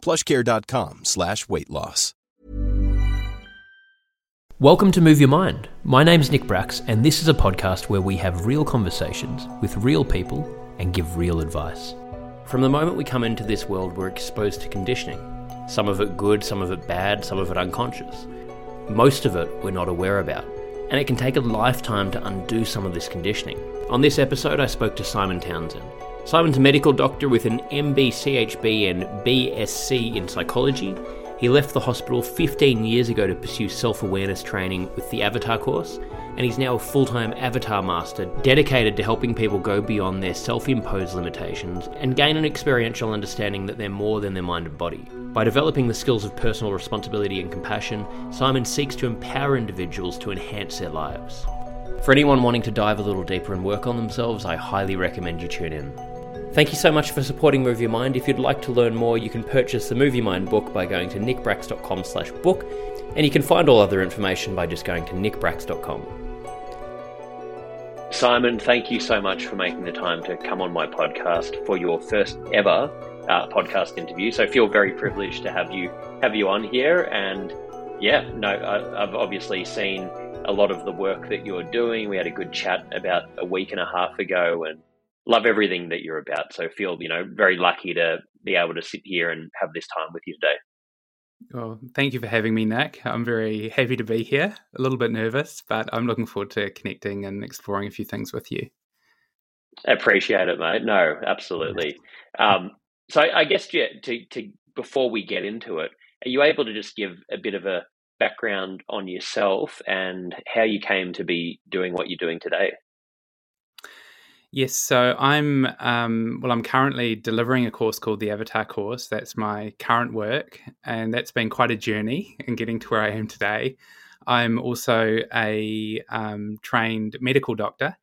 plushcare.com slash weight loss. Welcome to Move Your Mind. My name's Nick Bracks, and this is a podcast where we have real conversations with real people and give real advice. From the moment we come into this world, we're exposed to conditioning. Some of it good, some of it bad, some of it unconscious. Most of it we're not aware about, and it can take a lifetime to undo some of this conditioning. On this episode, I spoke to Simon Townsend. Simon's a medical doctor with an MBCHB and BSc in psychology. He left the hospital 15 years ago to pursue self awareness training with the Avatar course, and he's now a full time Avatar master dedicated to helping people go beyond their self imposed limitations and gain an experiential understanding that they're more than their mind and body. By developing the skills of personal responsibility and compassion, Simon seeks to empower individuals to enhance their lives. For anyone wanting to dive a little deeper and work on themselves, I highly recommend you tune in. Thank you so much for supporting Move Your Mind. If you'd like to learn more, you can purchase the Move Your Mind book by going to nickbracks.com slash book, and you can find all other information by just going to nickbracks.com. Simon, thank you so much for making the time to come on my podcast for your first ever uh, podcast interview. So I feel very privileged to have you have you on here. And yeah, no, I, I've obviously seen a lot of the work that you're doing. We had a good chat about a week and a half ago, and love everything that you're about. So feel, you know, very lucky to be able to sit here and have this time with you today. Well, thank you for having me, Nick. I'm very happy to be here. A little bit nervous, but I'm looking forward to connecting and exploring a few things with you. Appreciate it, mate. No, absolutely. Um, so I guess yeah, to, to before we get into it, are you able to just give a bit of a background on yourself and how you came to be doing what you're doing today? Yes, so I'm um, well. I'm currently delivering a course called the Avatar course. That's my current work, and that's been quite a journey in getting to where I am today. I'm also a um, trained medical doctor,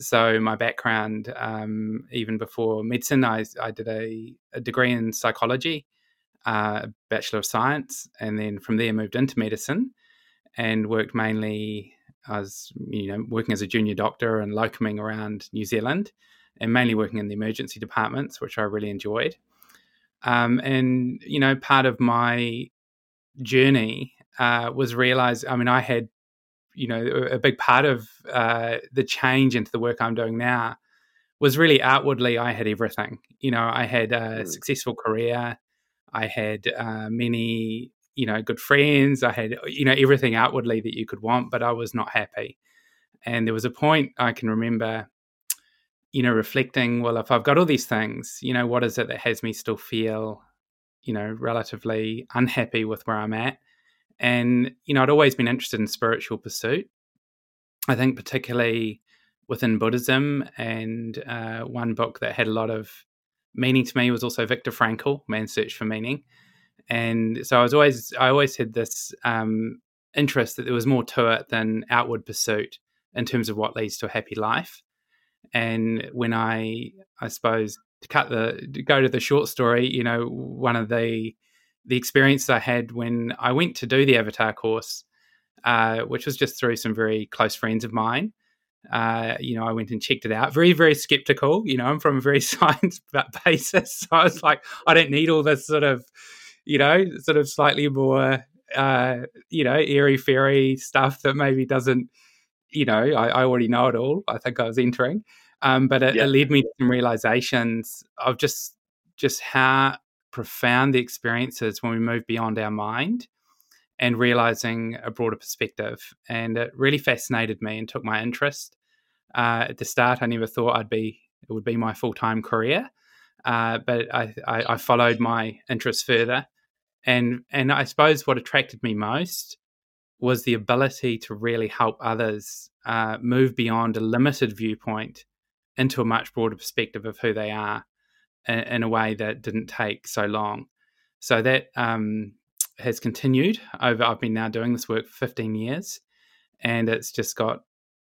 so my background, um, even before medicine, I, I did a, a, degree in psychology, uh, a bachelor of science, and then from there moved into medicine, and worked mainly I was, you know, working as a junior doctor and locuming around New Zealand, and mainly working in the emergency departments, which I really enjoyed. Um, and you know, part of my journey uh, was realize. I mean, I had, you know, a, big part of uh, the change into the work I'm doing now was really outwardly. I had everything. You know, I had a mm. successful career. I had uh, many you know good friends i had you know everything outwardly that you could want but i was not happy. And there was a point i can remember you know reflecting well if i've got all these things you know what is it that has me still feel you know relatively unhappy with where i'm at? And you know i'd always been interested in spiritual pursuit. I think particularly within buddhism and uh, one book that had a lot of meaning to me was also viktor frankl man's search for meaning and so I was always I always had this um, interest that there was more to it than outward pursuit in terms of what leads to a happy life. And when I I suppose to cut the to go to the short story, you know, one of the the experiences I had when I went to do the Avatar course, uh, which was just through some very close friends of mine. Uh, you know, I went and checked it out. Very, very skeptical. You know, I'm from a very science basis, so I was like, I don't need all this sort of you know, sort of slightly more, uh, you know, airy fairy stuff that maybe doesn't, you know, I, I already know it all. I think I was entering, um, but it, yeah. it led me to some realizations of just just how profound the experience is when we move beyond our mind and realizing a broader perspective. And it really fascinated me and took my interest. Uh, at the start, I never thought I'd be it would be my full time career, uh, but I, I, I, followed my interest further and and I suppose what attracted me most was the ability to really help others uh, move beyond a limited viewpoint into a much broader perspective of who they are in, in a way that didn't take so long. So that um, has continued over. I've been now doing this work for 15 years, and it's just got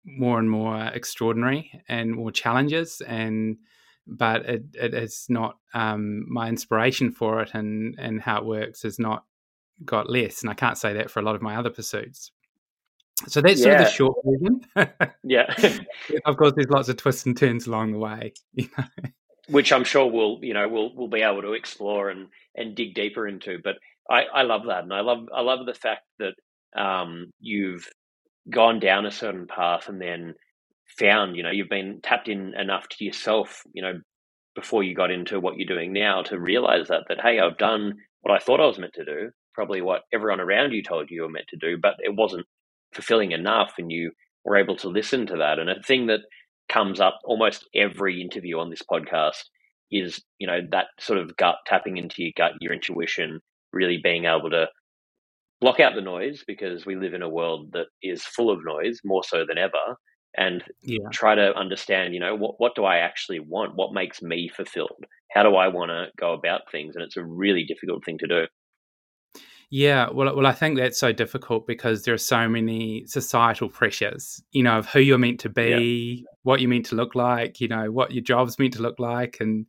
more and more extraordinary and more challenges and but it, it it is not um, my inspiration for it and and how it works has not got less and i can't say that for a lot of my other pursuits. So that's yeah. sort of the short version. Yeah. Of course there's lots of twists and turns along the way you know. Which i'm sure we'll you know we'll we'll be able to explore and and dig deeper into but i i love that and i love i love the fact that um, you've gone down a certain path and then found, you know, you've been tapped in enough to yourself, you know, before you got into what you're doing now to realize that, that, hey, I've done what I thought I was meant to do, probably what everyone around you told you you were meant to do, but it wasn't fulfilling enough. And you were able to listen to that. And a thing that comes up almost every interview on this podcast is, you know, that sort of gut tapping into your gut, your intuition, really being able to block out the noise because we live in a world that is full of noise more so than ever and yeah. try to understand you know what what do i actually want what makes me fulfilled how do i want to go about things and it's a really difficult thing to do yeah well well i think that's so difficult because there are so many societal pressures you know of who you're meant to be yeah. what you're meant to look like you know what your job's meant to look like and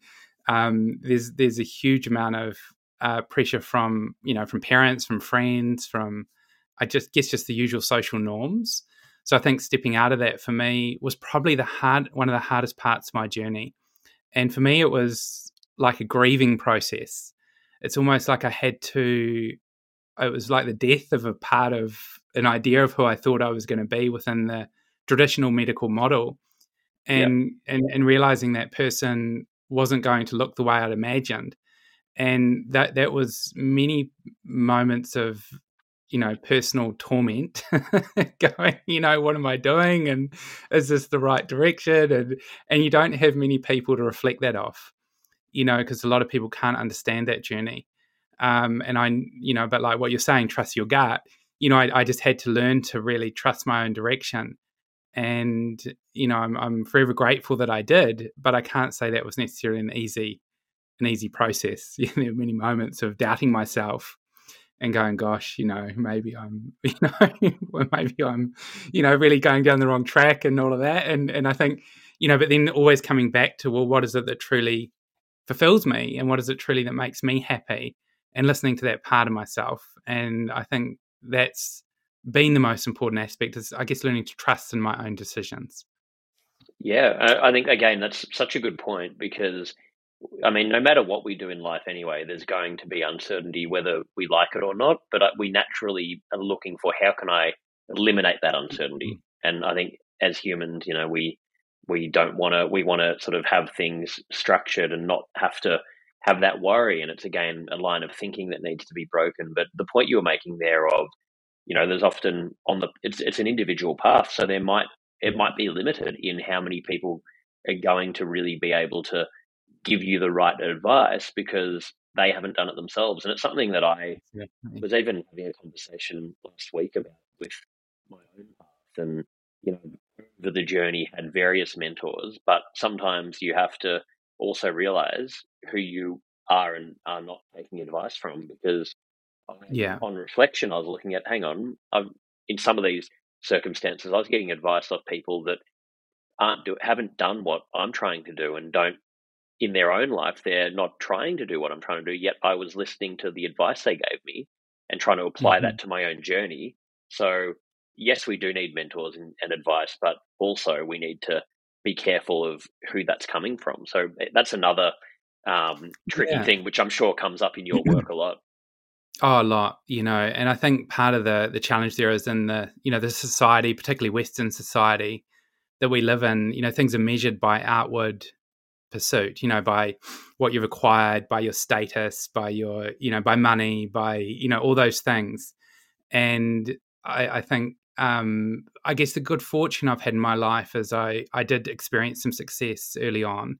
um, there's there's a huge amount of uh, pressure from you know from parents, from friends, from I just guess just the usual social norms. So I think stepping out of that for me was probably the hard one of the hardest parts of my journey. And for me, it was like a grieving process. It's almost like I had to. It was like the death of a part of an idea of who I thought I was going to be within the traditional medical model, and yep. and and realizing that person wasn't going to look the way I'd imagined and that that was many moments of you know personal torment going you know what am i doing? And is this the right direction? And and you don't have many people to reflect that off you know because a lot of people can't understand that journey. Um and i you know but like what you're saying trust your gut. You know I, I just had to learn to really trust my own direction. And you know I'm, I'm forever grateful that i did but i can't say that was necessarily an easy an easy process. there are many moments of doubting myself and going, gosh, you know, maybe I'm, you know, maybe I'm, you know, really going down the wrong track and all of that. And and I think, you know, but then always coming back to, well, what is it that truly fulfills me and what is it truly that makes me happy and listening to that part of myself. And I think that's been the most important aspect is I guess learning to trust in my own decisions. Yeah, I, I think again that's such a good point because I mean, no matter what we do in life anyway, there's going to be uncertainty whether we like it or not. But uh, we naturally are looking for how can I eliminate that uncertainty. Mm-hmm. And I think as humans, you know, we we don't want to we want to sort of have things structured and not have to have that worry. And it's again a line of thinking that needs to be broken. But the point you were making there of, you know, there's often on the it's it's an individual path, so there might it might be limited in how many people are going to really be able to give you the right advice because they haven't done it themselves. And it's something that I yeah. was even having a conversation last week about with my own path. And, you know, over the journey had various mentors, but sometimes you have to also realize who you are and are not taking advice from because I, yeah. on reflection, I was looking at, hang on, I've, in some of these circumstances, I was getting advice off people that aren't do, haven't done what I'm trying to do and don't in their own life, they're not trying to do what I'm trying to do, yet I was listening to the advice they gave me and trying to apply mm-hmm. that to my own journey. So, yes, we do need mentors and, and, advice, but also we need to be careful of who that's coming from. So, eh, that's another um, tricky yeah. thing, which I'm sure comes up in your work a lot. Oh, a lot, you know, and I think part of the the challenge there is in the you know the society, particularly Western society that we live in. You know, things are measured by outward pursuit you know by what you've acquired by your status by your you know by money by you know all those things. And i, I think um, I guess the good fortune I've had in my life is I I did experience some success early on,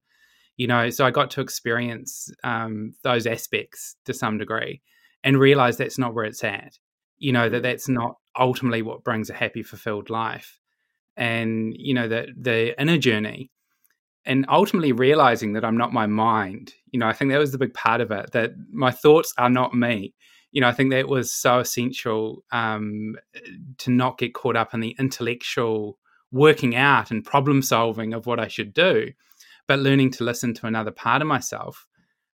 you know, so I got to experience um, those aspects to some degree, and realize that's not where it's at, you know, that mm. that's not ultimately what brings a happy, fulfilled life, and you know that the inner journey and ultimately realizing that I'm not my mind. You know, I think that was the big part of it that my thoughts are not me. you know, I think that was so essential um, to not get caught up in the intellectual working out and problem solving of what I should do, but learning to listen to another part of myself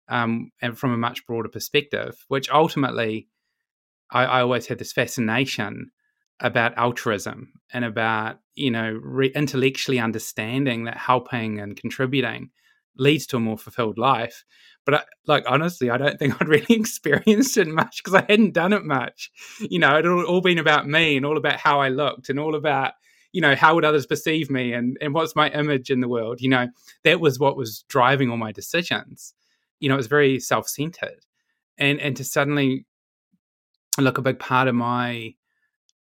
um, and from a much broader perspective, which ultimately I, I always had this fascination about altruism and about you know re- intellectually understanding that helping and contributing leads to a more fulfilled life. But I, like honestly i don't think i'd really experienced it much because i hadn't done it much. You know it all, all been about me and all about how i looked and all about you know how would others perceive me and and what's my image in the world you know? That was what was driving all my decisions. You know it was very self-centered. And and to suddenly look a big part of my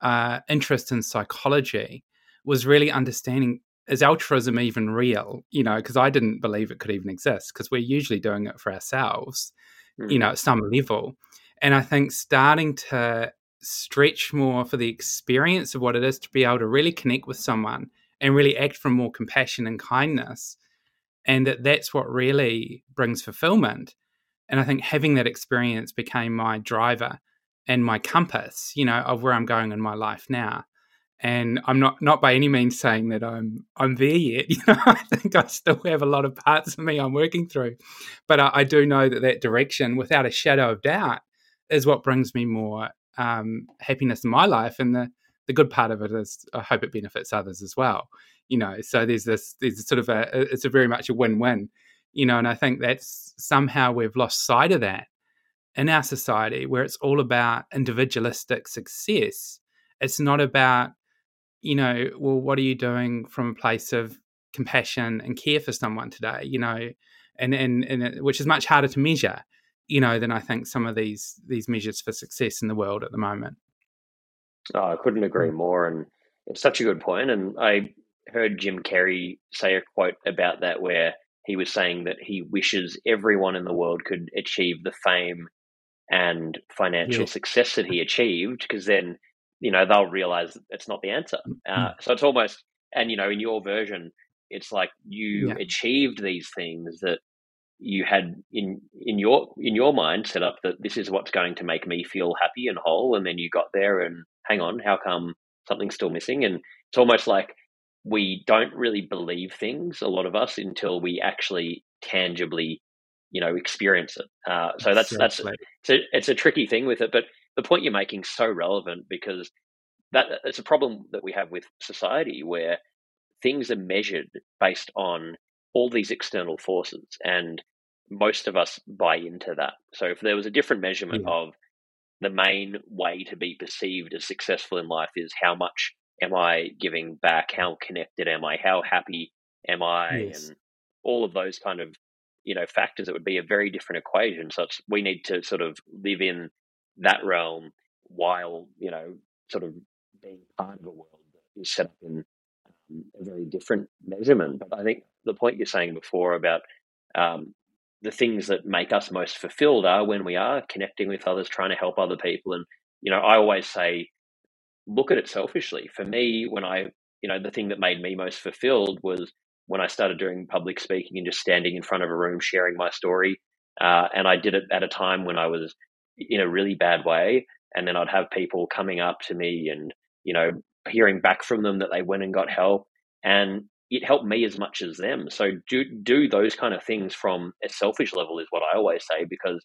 uh, interest in psychology was really understanding is altruism even real? You know, because I didn't believe it could even exist because we're usually doing it for ourselves, mm. you know, at some level. And I think starting to stretch more for the experience of what it is to be able to really connect with someone and really act from more compassion and kindness and that that's what really brings fulfillment and i think having that experience became my driver and my compass, you know, of where I'm going in my life now. And I'm not not by any means saying that I'm I'm there yet. You know, I think I still have a lot of parts of me I'm working through, but I, I do know that that direction, without a shadow of doubt, is what brings me more um, happiness in my life. And the the good part of it is I hope it benefits others as well. You know, so there's this there's sort of a it's a very much a win win. You know, and I think that's somehow we've lost sight of that in our society where it's all about individualistic success. It's not about, you know, well, what are you doing from a place of compassion and care for someone today, you know, and, and, and which is much harder to measure, you know, than I think some of these, these measures for success in the world at the moment. Oh, I couldn't agree mm. more. And it's such a good point. And I heard Jim Carrey say a quote about that where he was saying that he wishes everyone in the world could achieve the fame and financial yeah. success that he achieved, because then you know they'll realize it's not the answer. Uh, mm. so it's almost, and you know, in your version, it's like you yeah. achieved these things that you had in in your in your mind set up that this is what's going to make me feel happy and whole, and then you got there and hang on, how come something's still missing? And it's almost like we don't really believe things a lot of us until we actually tangibly you know experience it. Uh, so that's that's it's a, it's a tricky thing with it, but the point you're making is so relevant because that it's a problem that we have with society where things are measured based on all these external forces, and most of us buy into that. So if there was a different measurement yeah. of the main way to be perceived as successful in life is how much am I giving back? How connected am I? How happy am I? Yes. And all of those kind of you know factors, it would be a very different equation. So it's we need to sort of live in that realm while you know sort of being part of a world that is set up in um, a very different measurement. But I think the point you're saying before about um, the things that make us most fulfilled are when we are connecting with others, trying to help other people. And you know, I always say, look at it selfishly. For me, when I you know the thing that made me most fulfilled was when I started doing public speaking and just standing in front of a room sharing my story. Uh, and I did it at a time when I was in a really bad way. And then I'd have people coming up to me and, you know, hearing back from them that they went and got help. And it helped me as much as them. So do do those kind of things from a selfish level is what I always say because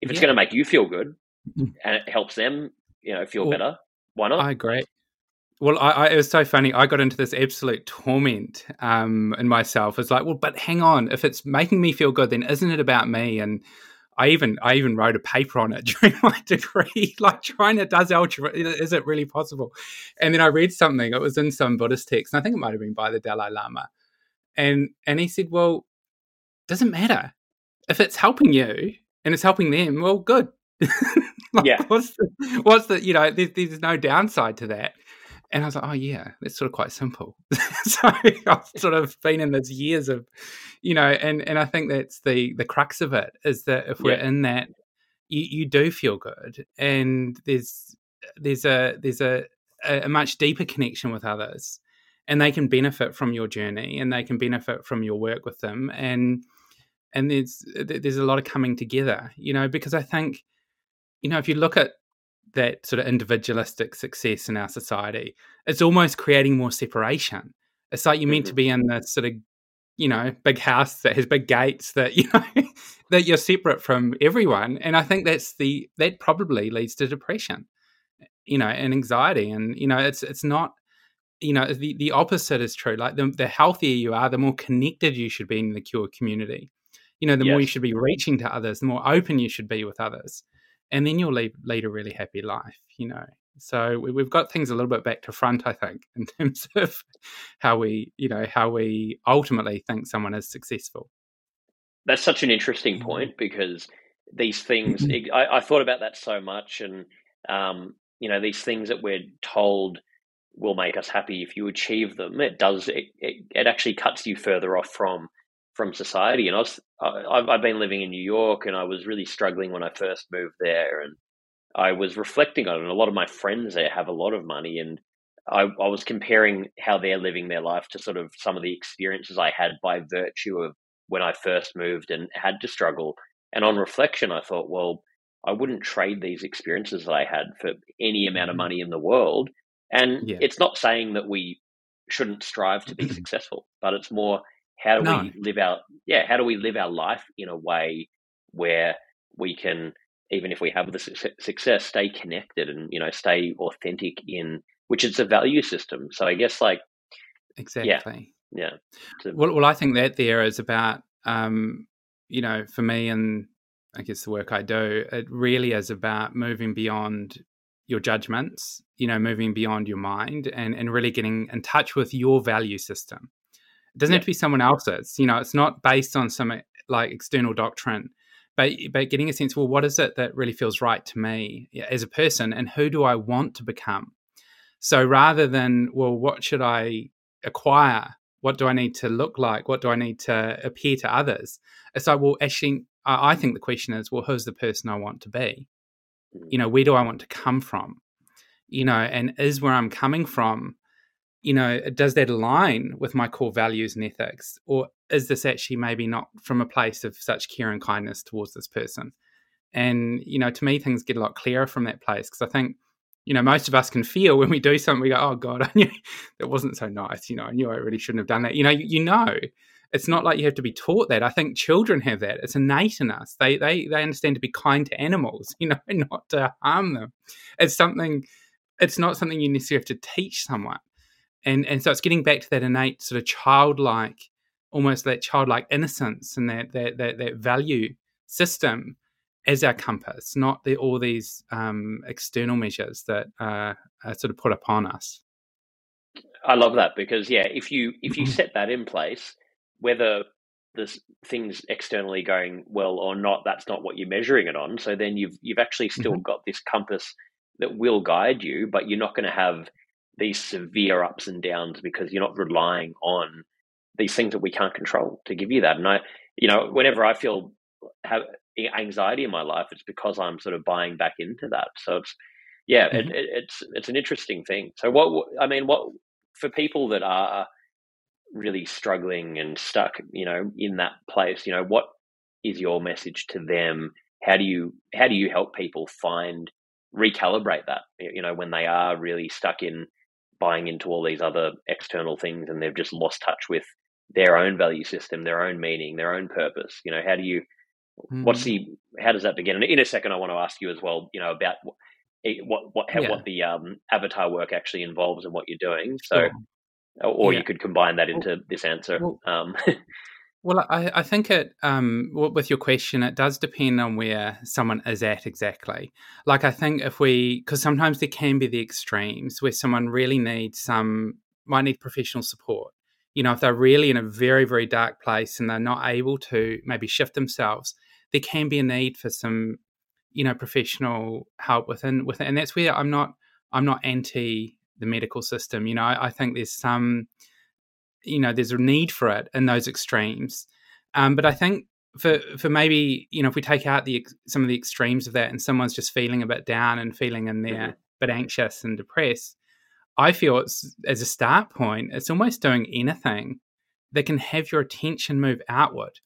if it's yeah. going to make you feel good mm. and it helps them, you know, feel well, better, why not? I agree. Well, I, I, it was so funny. I got into this absolute torment um, in myself. It's like, well, but hang on. If it's making me feel good, then isn't it about me? And I even I even wrote a paper on it during my degree, like trying to does ultra is it really possible? And then I read something. It was in some Buddhist text, and I think it might have been by the Dalai Lama. And and he said, well, doesn't matter if it's helping you and it's helping them. Well, good. like, yeah. What's the, what's the you know? There's, there's no downside to that. And I was like, oh yeah, it's sort of quite simple. so I've sort of been in those years of, you know, and and I think that's the the crux of it is that if we're yeah. in that, you, you do feel good, and there's there's a there's a a much deeper connection with others, and they can benefit from your journey, and they can benefit from your work with them, and and there's there's a lot of coming together, you know, because I think you know, if you look at that sort of individualistic success in our society, it's almost creating more separation. It's like you're meant to mm-hmm. be in this sort of, you know, big house that has big gates that, you know, that you're separate from everyone. And I think that's the, that probably leads to depression, you know, and anxiety. And, you know, it's, it's not, you know, the, the opposite is true. Like the, the healthier you are, the more connected you should be in the cure community. You know, the yes. more you should be reaching to others, the more open you should be with others. And then you'll lead, lead a really happy life, you know. So we, have got things a little bit back to front, I think, in terms of how we, you know, how we ultimately think someone is successful. That's such an interesting mm-hmm. point because these things, mm-hmm. I, I thought about that so much, and um, you know, these things that we're told will make us happy if you achieve them. It does. It, it, it actually cuts you further off from from society. And I was, I, I've been living in New York, and I was really struggling when I first moved there, and I was reflecting on it. And a lot of my friends there have a lot of money, and I, I was comparing how they're living their life to sort of some of the experiences I had by virtue of when I first moved and had to struggle. And on reflection, I thought, well, I wouldn't trade these experiences that I had for any amount of mm-hmm. money in the world. And yeah. it's not saying that we shouldn't strive to be successful, but it's more how do no. we live our yeah how do we live our life in a way where we can even if we have the success stay connected and you know stay authentic in which is a value system. So I guess like exactly yeah. yeah. Well, well, I think that there is about um, you know for me and I guess the work I do, it really is about moving beyond your judgments, you know, moving beyond your mind and, and really getting in touch with your value system. It doesn't yeah. have to be someone else's, you know, it's not based on some like external doctrine, but but getting a sense, well, what is it that really feels right to me as a person and who do I want to become? So rather than, well, what should I acquire? What do I need to look like? What do I need to appear to others? It's like, well, actually, I think the question is, well, who's the person I want to be? you mm. know where do i want to come from you know and is where i'm coming from you know does that align with my core values and ethics or is this actually maybe not from a place of such care and kindness towards this person and you know to me things get a lot clearer from that place because i think you know most of us can feel when we do something we go oh god i knew that wasn't so nice you know i knew i really shouldn't have done that you know you, you know it's not like you have to be taught that. I think children have that. It's innate in us. They they they understand to be kind to animals, you know, not to harm them. It's something. It's not something you necessarily have to teach someone. And and so it's getting back to that innate sort of childlike, almost that childlike innocence and that that that, that value system as our compass, not the, all these um, external measures that uh, are sort of put upon us. I love that because yeah, if you if you set that in place, whether there's things externally going well or not, that's not what you're measuring it on. So then you've you've actually still mm-hmm. got this compass that will guide you, but you're not going to have these severe ups and downs because you're not relying on these things that we can't control to give you that. And I, you know, whenever I feel have anxiety in my life, it's because I'm sort of buying back into that. So it's yeah, mm-hmm. it, it, it's it's an interesting thing. So what I mean, what for people that are really struggling and stuck, you know, in that place, you know, what is your message to them? How do you how do you help people find recalibrate that, you know, when they are really stuck in buying into all these other external things and they've just lost touch with their own value system, their own meaning, their own purpose. You know, how do you mm. what's the how does that begin? And in a second I want to ask you as well, you know, about what what yeah. what the um, avatar work actually involves and what you're doing. So sure or yeah. you could combine that into well, this answer. Well, um, well I, I, think it um, with your question, it does depend on where someone is at exactly. Like I think if we, because sometimes there can be the extremes where someone really needs some might need professional support. You know, if they're really in a very very dark place and they're not able to maybe shift themselves, there can be a need for some, you know, professional help within within, and that's where I'm not I'm not anti the medical system. You know, I, I, think there's some, you know, there's a need for it in those extremes. Um, but I think for for maybe you know if we take out the some of the extremes of that and someone's just feeling a bit down and feeling in there mm-hmm. but anxious and depressed, I feel it's as a start point, it's almost doing anything that can have your attention move outward.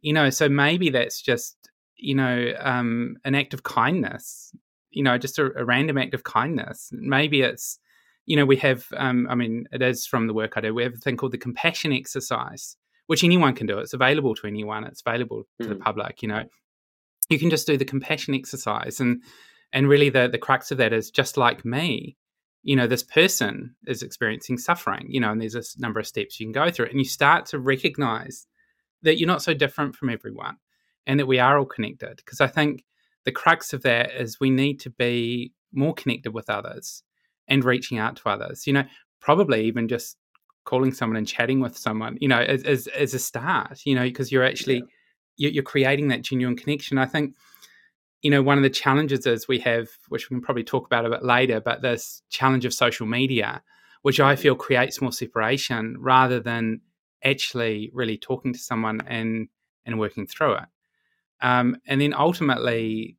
You know, so maybe that's just you know, um, an act of kindness, you know, just a, a, random act of kindness. Maybe it's, you know, we have, um, I mean, it is from the work I do, we have a thing called the compassion exercise, which anyone can do. It's available to anyone, it's available to mm. the public, you know. You can just do the compassion exercise. And, and really, the, the crux of that is just like me, you know, this person is experiencing suffering, you know, and there's a number of steps you can go through. And you start to recognize that you're not so different from everyone and that we are all connected. Because I think the crux of that is we need to be more connected with others and reaching out to others. You know, probably even just calling someone and chatting with someone, you know, as, as, as a start, you know, because you're actually, yeah. you're creating that genuine connection. I think, you know, one of the challenges is we have, which we can probably talk about a bit later, but this challenge of social media, which I feel creates more separation rather than actually really talking to someone and and working through it. Um, and then ultimately,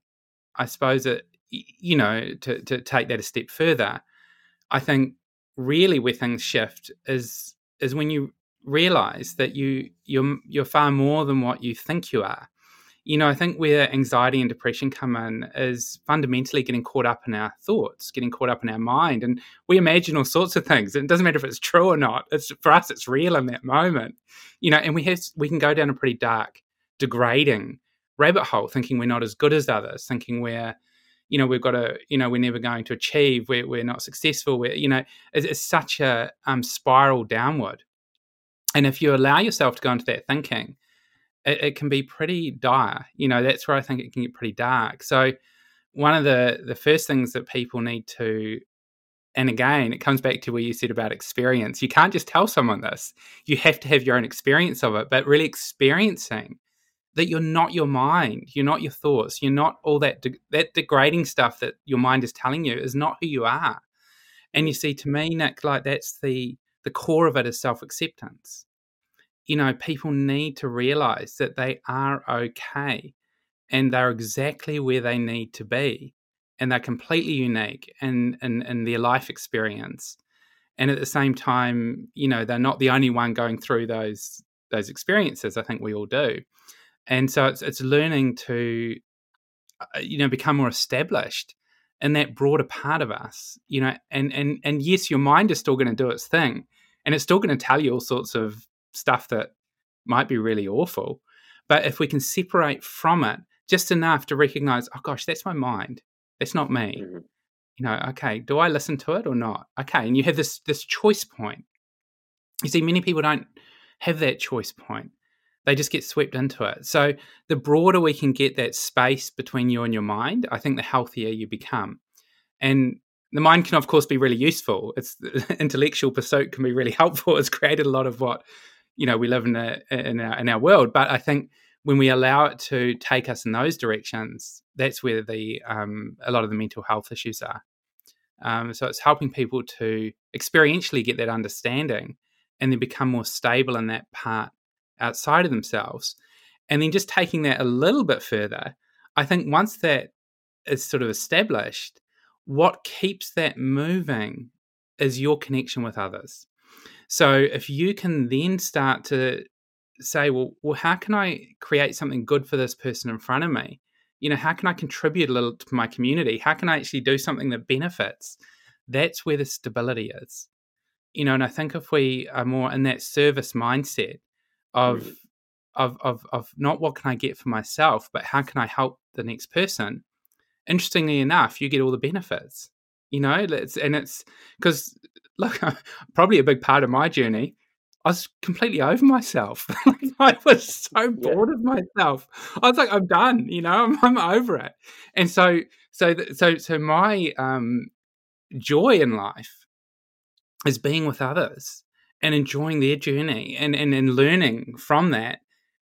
I suppose it, you know, to, to take that a step further, I think really where things shift is is when you realize that you you're you're far more than what you think you are. You know, I think where anxiety and depression come in is fundamentally getting caught up in our thoughts, getting caught up in our mind, and we imagine all sorts of things. It doesn't matter if it's true or not. It's for us, it's real in that moment. You know, and we have we can go down a pretty dark, degrading rabbit hole, thinking we're not as good as others, thinking we're, you know, we've got to, you know, we're never going to achieve, we're, we're not successful, we're, you know, it's, it's such a um, spiral downward. And if you allow yourself to go into that thinking, it, it, can be pretty dire. You know, that's where I think it can get pretty dark. So, one of the the first things that people need to, and again, it comes back to where you said about experience. You can't just tell someone this. You have to have your own experience of it. But really experiencing that you're not your mind, you're not your thoughts, you're not all that de- that degrading stuff that your mind is telling you is not who you are. And you see, to me, Nick, like that's the the core of it is self acceptance. You know, people need to realize that they are okay and they're exactly where they need to be and they're completely unique in, in, in their life experience. And at the same time, you know, they're not the only one going through those those experiences. I think we all do and so it's it's learning to uh, you know become more established in that broader part of us you know and and and yes your mind is still going to do its thing and it's still going to tell you all sorts of stuff that might be really awful but if we can separate from it just enough to recognize oh gosh that's my mind that's not me mm-hmm. you know okay do i listen to it or not okay and you have this this choice point you see many people don't have that choice point they just get swept into it. So the broader we can get that space between you and your mind, I think the healthier you become. And the mind can of course be really useful. It's intellectual pursuit can be really helpful. It's created a lot of what you know we live in a, in our, in our world. But I think when we allow it to take us in those directions, that's where the um, a lot of the mental health issues are. Um, so it's helping people to experientially get that understanding and then become more stable in that part outside of themselves. And then just taking that a little bit further, I think once that is sort of established, what keeps that moving is your connection with others. So if you can then start to say, well, well, how can I create something good for this person in front of me? You know, how can I contribute a little to my community? How can I actually do something that benefits? That's where the stability is. You know, and I think if we are more in that service mindset, of of of of not what can I get for myself, but how can I help the next person. Interestingly enough, you get all the benefits. You know, it's, and it's because look, probably a big part of my journey. I was completely over myself. I was so bored of myself. I was like, I'm done. You know, I'm, I'm over it. And so, so, so, so my um, joy in life is being with others and enjoying their journey and, and, and learning from that.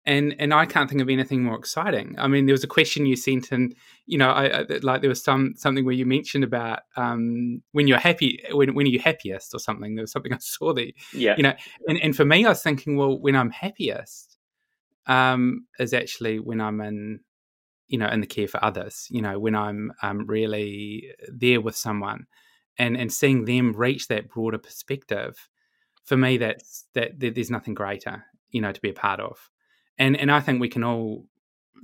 And and I can't think of anything more exciting. I mean, there was a question you sent, and you know, I, I like there was some something where you mentioned about um, when you're happy, when when are you happiest, or something. There was something I saw there. Yeah. You know, and and for me, I was thinking, well, when I'm happiest, um, is actually when I'm in, you know, in the care for others. You know, when I'm um, really there with someone, and and seeing them reach that broader perspective for me, that's that there's nothing greater, you know, to be a part of. And and I think we can all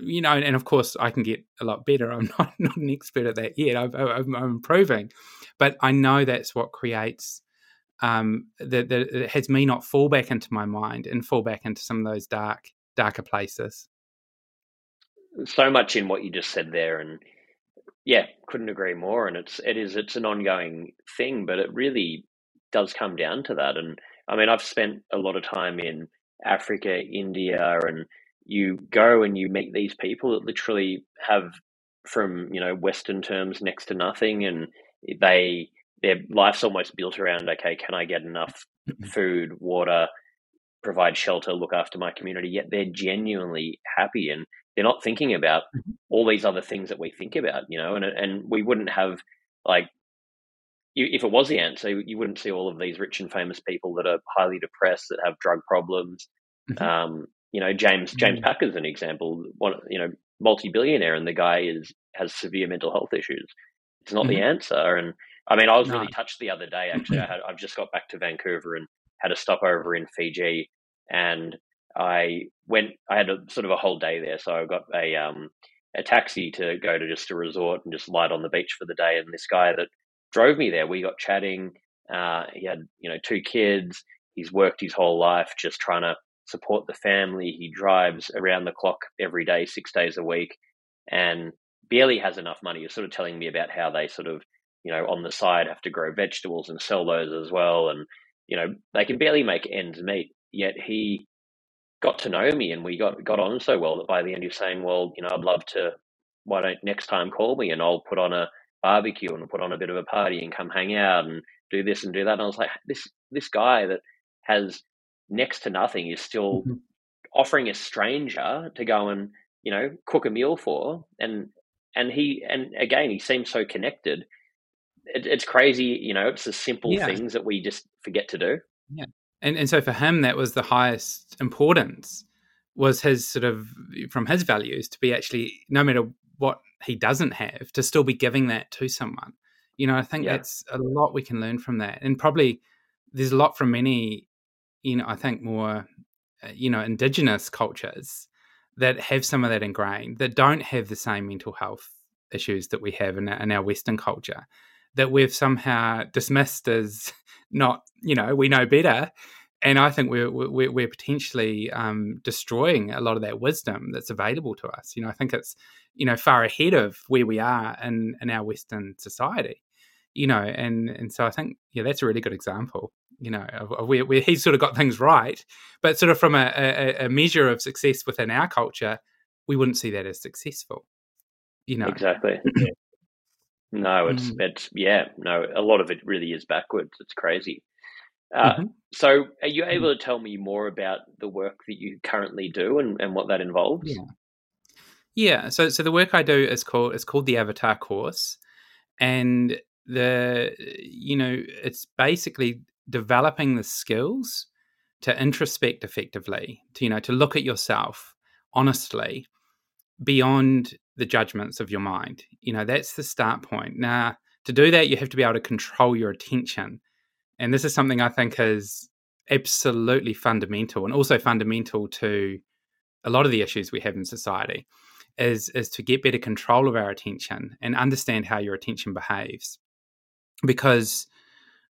you know, and of course I can get a lot better. I'm not, not an expert at that yet. I'm, I'm improving, but I know that's what creates um, that, that has me not fall back into my mind and fall back into some of those dark, darker places. So much in what you just said there, and yeah, couldn't agree more. And it's it is it's an ongoing thing, but it really does come down to that. And I mean, I've spent a lot of time in Africa, India, and you go and you meet these people that literally have, from you know Western terms, next to nothing, and they their life's almost built around okay, can I get enough food, water, provide shelter, look after my community? Yet they're genuinely happy and they're not thinking about mm-hmm. all these other things that we think about, you know. And and we wouldn't have like if it was the answer, you wouldn't see all of these rich and famous people that are highly depressed, that have drug problems. Mm-hmm. Um, you know, James James mm-hmm. Packer's an example. One, you know, multi-billionaire, and the guy is has severe mental health issues. It's not mm-hmm. the answer, and I mean, I was no. really touched the other day. Actually, I had, I've just got back to Vancouver and had a stopover in Fiji, and I went. I had a sort of a whole day there, so I got a um, a taxi to go to just a resort and just light on the beach for the day. And this guy that drove me there, we got chatting. Uh, he had you know two kids. He's worked his whole life just trying to support the family. He drives around the clock every day, six days a week, and barely has enough money. He's sort of telling me about how they sort of you know, on the side have to grow vegetables and sell those as well. And, you know, they can barely make ends meet. Yet he got to know me and we got, got on so well that by the end you're saying, well, you know, I'd love to, why don't next time call me and I'll put on a barbecue and put on a bit of a party and come hang out and do this and do that. And I was like, this, this guy that has next to nothing is still mm-hmm. offering a stranger to go and, you know, cook a meal for. And, and he, and again, he seems so connected it, it's crazy. You know, it's the simple yeah. things that we just forget to do. Yeah, and and so for him, that was the highest importance was his sort of from his values to be actually no matter what he doesn't have to still be giving that to someone. You know, I think yeah. that's a lot we can learn from that, and probably there's a lot from many. You know, I think more, uh, you know, indigenous cultures that have some of that ingrained that don't have the same mental health issues that we have in, in our Western culture that we've somehow dismissed as not, you know, we know better. And I think we're we're, we're potentially um, destroying a lot of that wisdom that's available to us. You know, I think it's you know far ahead of where we are in in our Western society. You know, and and so I think yeah, that's a really good example. You know, of, of where, where he's sort of got things right, but sort of from a, a, a measure of success within our culture, we wouldn't see that as successful. You know, exactly. No, it's mm. it's yeah, no, a lot of it really is backwards. It's crazy. Uh, mm-hmm. So, are you able to tell me more about the work that you currently do and, and what that involves? Yeah. Yeah. So, so the work I do is called it's called the Avatar course, and the you know it's basically developing the skills to introspect effectively, to you know to look at yourself honestly beyond the judgments of your mind. You know, that's the start point. Now, to do that, you have to be able to control your attention. And this is something I think is absolutely fundamental and also fundamental to a lot of the issues we have in society is is to get better control of our attention and understand how your attention behaves because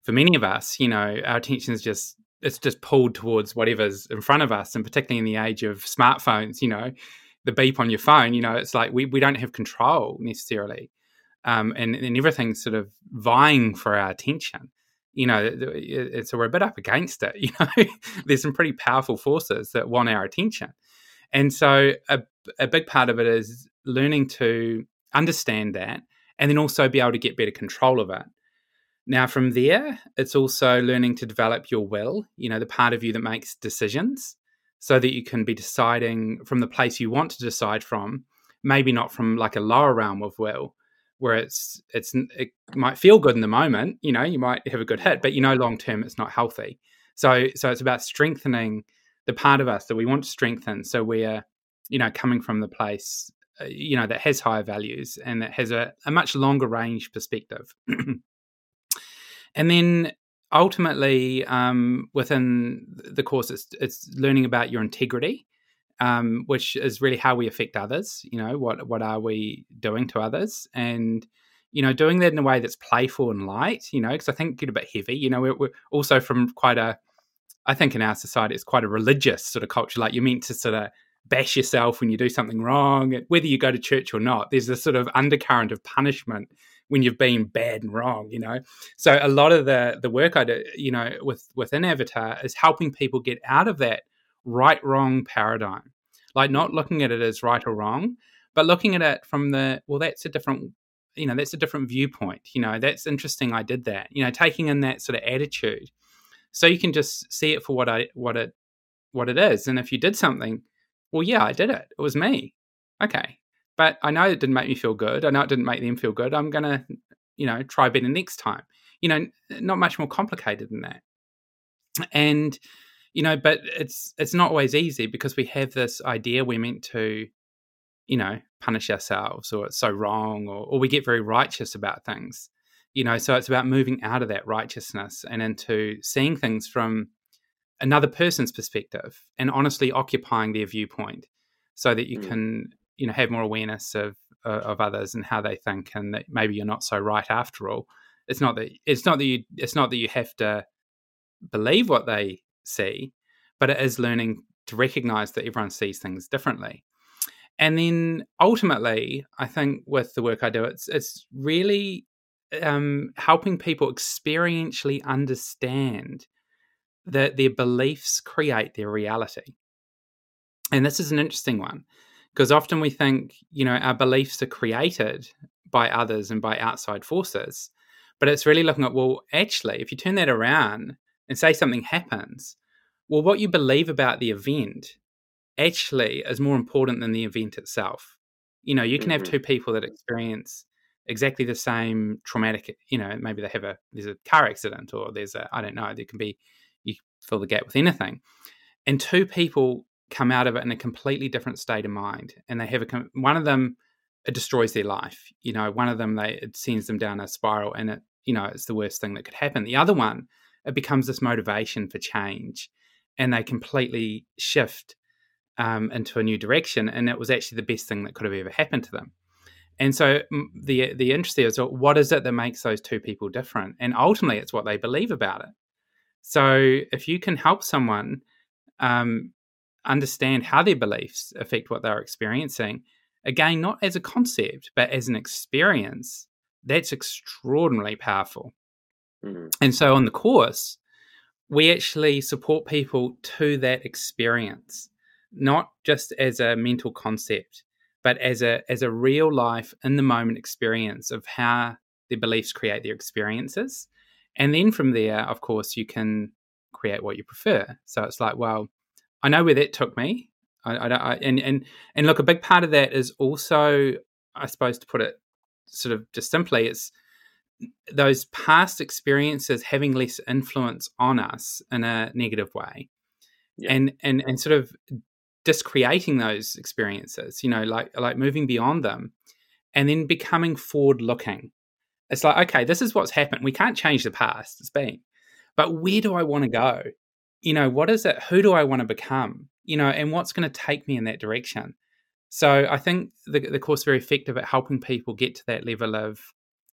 for many of us you know our attention is just it's just pulled towards whatever's in front of us and particularly in the age of smartphones you know the beep on your phone, you know, it's like we, we don't have control necessarily. Um, and, and everything's sort of vying for our attention. You know, it's, so we're a bit up against it. You know, there's some pretty powerful forces that want our attention. And so a, a big part of it is learning to understand that and then also be able to get better control of it. Now, from there, it's also learning to develop your will, you know, the part of you that makes decisions so that you can be deciding from the place you want to decide from, maybe not from like a lower realm of will where it's it's it might feel good in the moment, you know, you might have a good hit, but you know long term it's not healthy. So so it's about strengthening the part of us that we want to strengthen so we're you know coming from the place uh, you know that has higher values and that has a, a much longer range perspective and then ultimately, um, within the course, it's, it's learning about your integrity. Um, which is really how we affect others. You know, what what are we doing to others, and you know, doing that in a way that's playful and light. You know, because I think get a bit heavy. You know, we're, we're, also from quite a, I think in our society it's quite a religious sort of culture. Like you're meant to sort of bash yourself when you do something wrong, whether you go to church or not. There's a sort of undercurrent of punishment when you've been bad and wrong, you know. So a lot of the the work I do, you know, with within Avatar is helping people get out of that right wrong paradigm. Like not looking at it as right or wrong, but looking at it from the well, that's a different you know, that's a different viewpoint. You know, that's interesting I did that. You know, taking in that sort of attitude. So you can just see it for what I what it what it is. And if you did something, well, yeah, I did it. It was me. Okay. But I know it didn't make me feel good. I know it didn't make them feel good. I'm gonna, you know, try better next time. You know, not much more complicated than that. And you know, but it's it's not always easy because we have this idea we're meant to, you know, punish ourselves or it's so wrong or, or we get very righteous about things. You know, so it's about moving out of that righteousness and into seeing things from another person's perspective and honestly occupying their viewpoint so that you mm. can, you know, have more awareness of uh, of others and how they think and that maybe you're not so right after all. It's not that it's not that you it's not that you have to believe what they see, but it is learning to recognize that everyone sees things differently. And then ultimately, I think with the work I do, it's it's really um, helping people experientially understand that their beliefs create their reality. And this is an interesting one because often we think, you know, our beliefs are created by others and by outside forces. But it's really looking at, well, actually, if you turn that around and say something happens, well, what you believe about the event actually is more important than the event itself. You know, you can mm-hmm. have two people that experience exactly the same traumatic, you know, maybe they have a, there's a car accident or there's a, I don't know, there can be, you fill the gap with anything. And two people come out of it in a completely different state of mind. And they have a, one of them, it destroys their life. You know, one of them, they, it sends them down a spiral and it, you know, it's the worst thing that could happen. The other one, it becomes this motivation for change and they completely shift um, into a new direction. And it was actually the best thing that could have ever happened to them. And so the the interest there is what is it that makes those two people different? And ultimately, it's what they believe about it. So if you can help someone um, understand how their beliefs affect what they're experiencing, again, not as a concept but as an experience, that's extraordinarily powerful. Mm-hmm. And so on the course, we actually support people to that experience, not just as a mental concept, but as a as a real life in the moment experience of how their beliefs create their experiences. And then from there, of course, you can create what you prefer. So it's like, well, I know where that took me. I, I, I and and and look, a big part of that is also, I suppose, to put it sort of just simply, it's those past experiences having less influence on us in a negative way. Yeah. and and and sort of discreating those experiences you know like like moving beyond them and then becoming forward looking it's like okay this is what's happened. We can't change the past. It's been. But where do i want to go? You know what is it? Who do i want to become? You know and what's going to take me in that direction? So i think the, the course very effective at helping people get to that level of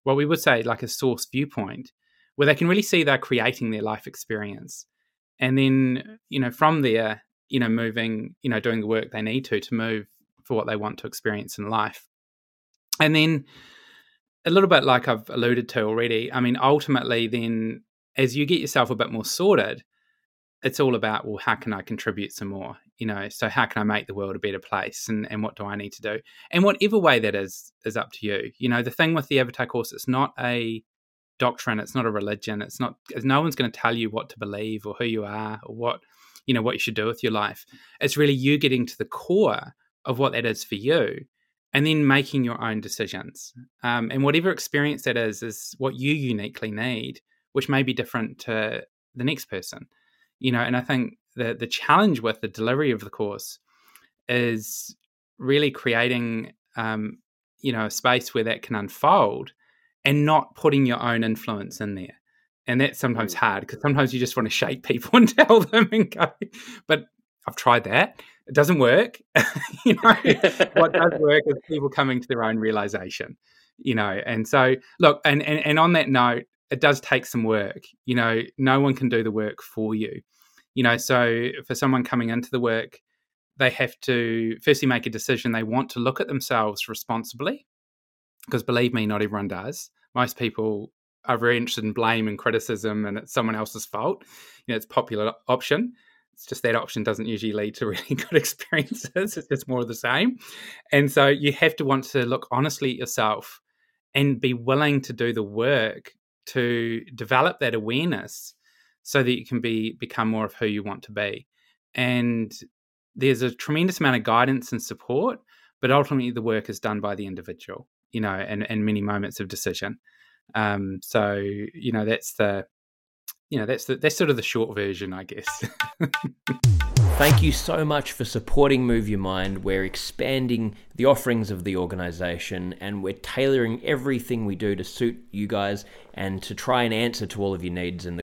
what we would say like a source viewpoint where they can really see they're creating their life experience. And then you know from there you know moving you know doing the work they need to to move for what they want to experience in life. And then a little bit like i've alluded to already i mean ultimately then as you get yourself a bit more sorted it's all about well how can i contribute some more? You know so how can i make the world a better place and, and what do i need to do? And whatever way that is is up to you. You know the thing with the avatar course it's not a doctrine it's not a religion it's not no one's going to tell you what to believe or who you are or what you know what you should do with your life. It's really you getting to the core of what that is for you and then making your own decisions. Um, and whatever experience that is is what you uniquely need which may be different to the next person you know and i think the the challenge with the delivery of the course is really creating um, you know a space where that can unfold and not putting your own influence in there and that's sometimes mm. hard because sometimes you just want to shake people and tell them and go but i've tried that It doesn't work. you know, what does work is people coming to their own realization. You know, and so look, and, and and on that note, it does take some work. You know, no one can do the work for you. You know, so for someone coming into the work, they have to firstly make a decision they want to look at themselves responsibly. Because believe me, not everyone does. Most people are very interested in blame and criticism and it's someone else's fault. You know, it's popular option. It's just that option doesn't usually lead to really good experiences. It's just more of the same. And so you have to want to look honestly at yourself and be willing to do the work to develop that awareness so that you can be become more of who you want to be. And there's a tremendous amount of guidance and support, but ultimately the work is done by the individual, you know, and, and many moments of decision. Um, so you know that's the you know that's the that's sort of the short version, I guess. Thank you so much for supporting Move Your Mind. We're expanding the offerings of the organization and we're tailoring everything we do to suit you guys and to try and answer to all of your needs in the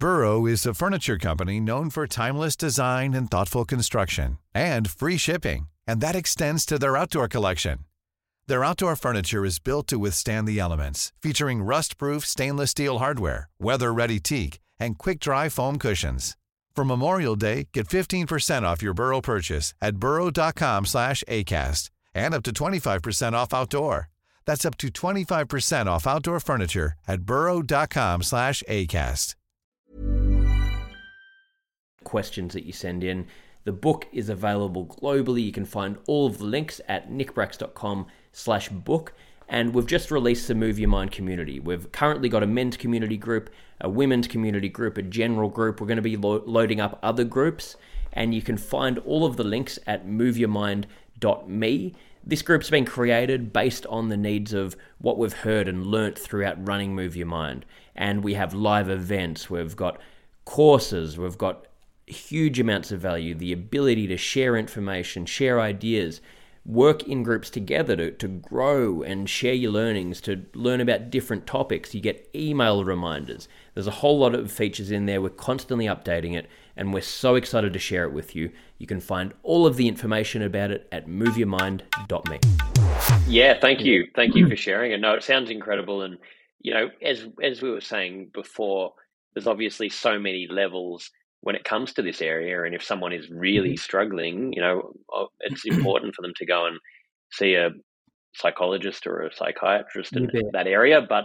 Burrow is a furniture company known for timeless design and thoughtful construction and free shipping, and that extends to their outdoor collection. Their outdoor furniture is built to withstand the elements, featuring rust-proof stainless steel hardware, weather-ready teak, and quick-dry foam cushions. For Memorial Day, get 15% off your Burrow purchase at burrow.com slash ACAST and up to 25% off outdoor. That's up to 25% off outdoor furniture at burrow.com slash ACAST. Questions that you send in. The book is available globally. You can find all of the links at nickbracks.com slash book. And we've just released the Move Your Mind community. We've currently got a men's community group, a women's community group, a general group. We're going to be lo- loading up other groups, and you can find all of the links at moveyourmind.me. This group's been created based on the needs of what we've heard and learnt throughout running Move Your Mind. And we have live events, we've got courses, we've got huge amounts of value, the ability to share information, share ideas work in groups together to, to grow and share your learnings, to learn about different topics. You get email reminders. There's a whole lot of features in there. We're constantly updating it, and we're so excited to share it with you. You can find all of the information about it at moveyourmind.me. Yeah, thank you. Thank you for sharing it. No, it sounds incredible. And, you know, as, as we were saying before, there's obviously so many levels when it comes to this area. And if someone is really mm-hmm. struggling, you know, it's important for them to go and see a psychologist or a psychiatrist in that area. But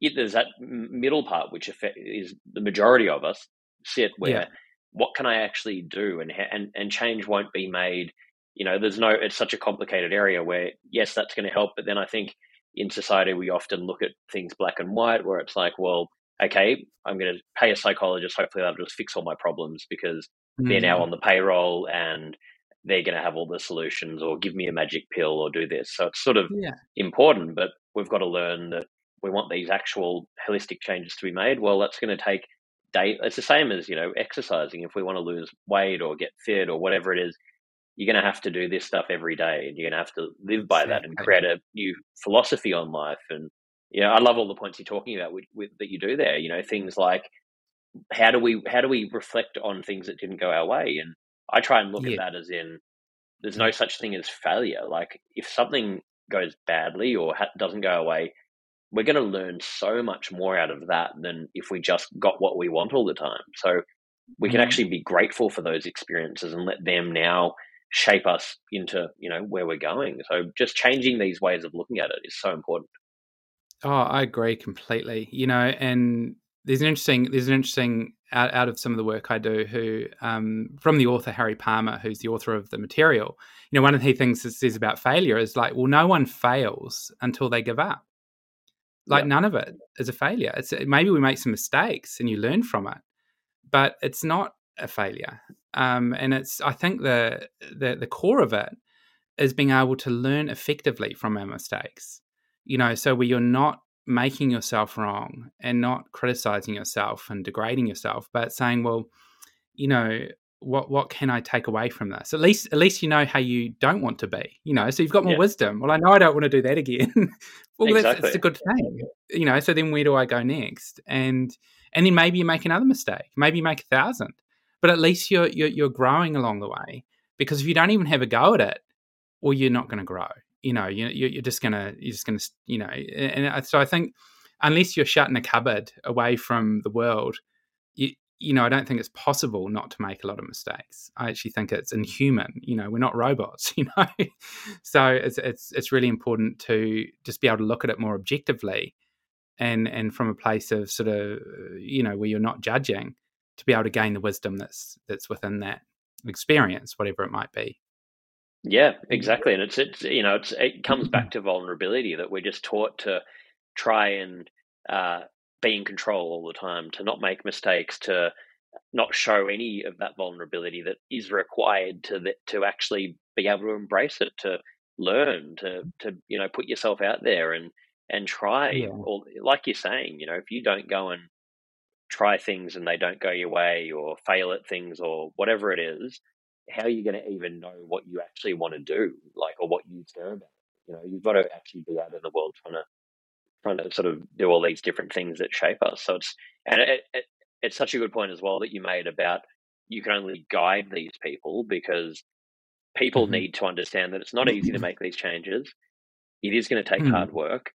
it, there's that middle part, which is the majority of us sit where yeah. what can I actually do, and and and change won't be made. You know, there's no. It's such a complicated area where yes, that's going to help, but then I think in society we often look at things black and white, where it's like, well, okay, I'm going to pay a psychologist. Hopefully, they'll just fix all my problems because mm-hmm. they're now mm. on the payroll and they're going to have all the solutions or give me a magic pill or do this. So it's sort of yeah. important, but we've got to learn that we want these actual holistic changes to be made. Well, that's going to take day. It's the same as, you know, exercising. If we want to lose weight or get fit or whatever it is, you're going to have to do this stuff every day and you're going to have to live by that and create a new philosophy on life and you know, I love all the points you're talking about with, with, that you do there. You know, things like how do we how do we reflect on things that didn't go our way, and I try and look yeah. at that as in there's no such thing as failure. Like if something goes badly or ha- doesn't go our way, we're going to learn so much more out of that than if we just got what we want all the time. So we can mm-hmm. actually be grateful for those experiences and let them now shape us into you know where we're going. So just changing these ways of looking at it is so important. Oh, I agree completely. You know, and there's an interesting there's an interesting out, out of some of the work I do who um, from the author Harry Palmer, who's the author of the material. You know, one of the things that says about failure is like, well, no one fails until they give up. Like yeah. none of it is a failure. It's maybe we make some mistakes and you learn from it, but it's not a failure. Um, and it's I think the, the the core of it is being able to learn effectively from our mistakes you know, so where you're not making yourself wrong and not criticizing yourself and degrading yourself, but saying, well, you know, what what can I take away from this? At least at least you know how you don't want to be. You know, so you've got more yeah. wisdom. Well, I know I don't want to do that again. well, exactly. that's, that's a good thing. You know, so then where do I go next? And and then maybe you make another mistake. Maybe you make a thousand. but at least you're, you're you're growing along the way. Because if you don't even have a go at it, well, you're not going to grow. You know, you, you're just gonna you're just gonna you know. And so I think unless you're shut in a cupboard away from the world, you, you know, I don't think it's possible not to make a lot of mistakes. I actually think it's inhuman. You know, we're not robots. You know, so it's it's it's really important to just be able to look at it more objectively, and and from a place of sort of you know where you're not judging, to be able to gain the wisdom that's that's within that experience, whatever it might be. Yeah, exactly, and it's it's you know it's it comes back to vulnerability that we're just taught to try and uh, be in control all the time, to not make mistakes, to not show any of that vulnerability that is required to the, to actually be able to embrace it, to learn, to to you know put yourself out there and and try. Yeah. Or like you're saying, you know, if you don't go and try things and they don't go your way, or fail at things, or whatever it is, how are you going to even know what you actually want to do, like, or what you care about? You know, you've got to actually be out in the world trying to trying to sort of do all these different things that shape us. So it's and it, it, it's such a good point as well that you made about you can only guide these people because people mm-hmm. need to understand that it's not easy to make these changes. It is going to take mm-hmm. hard work,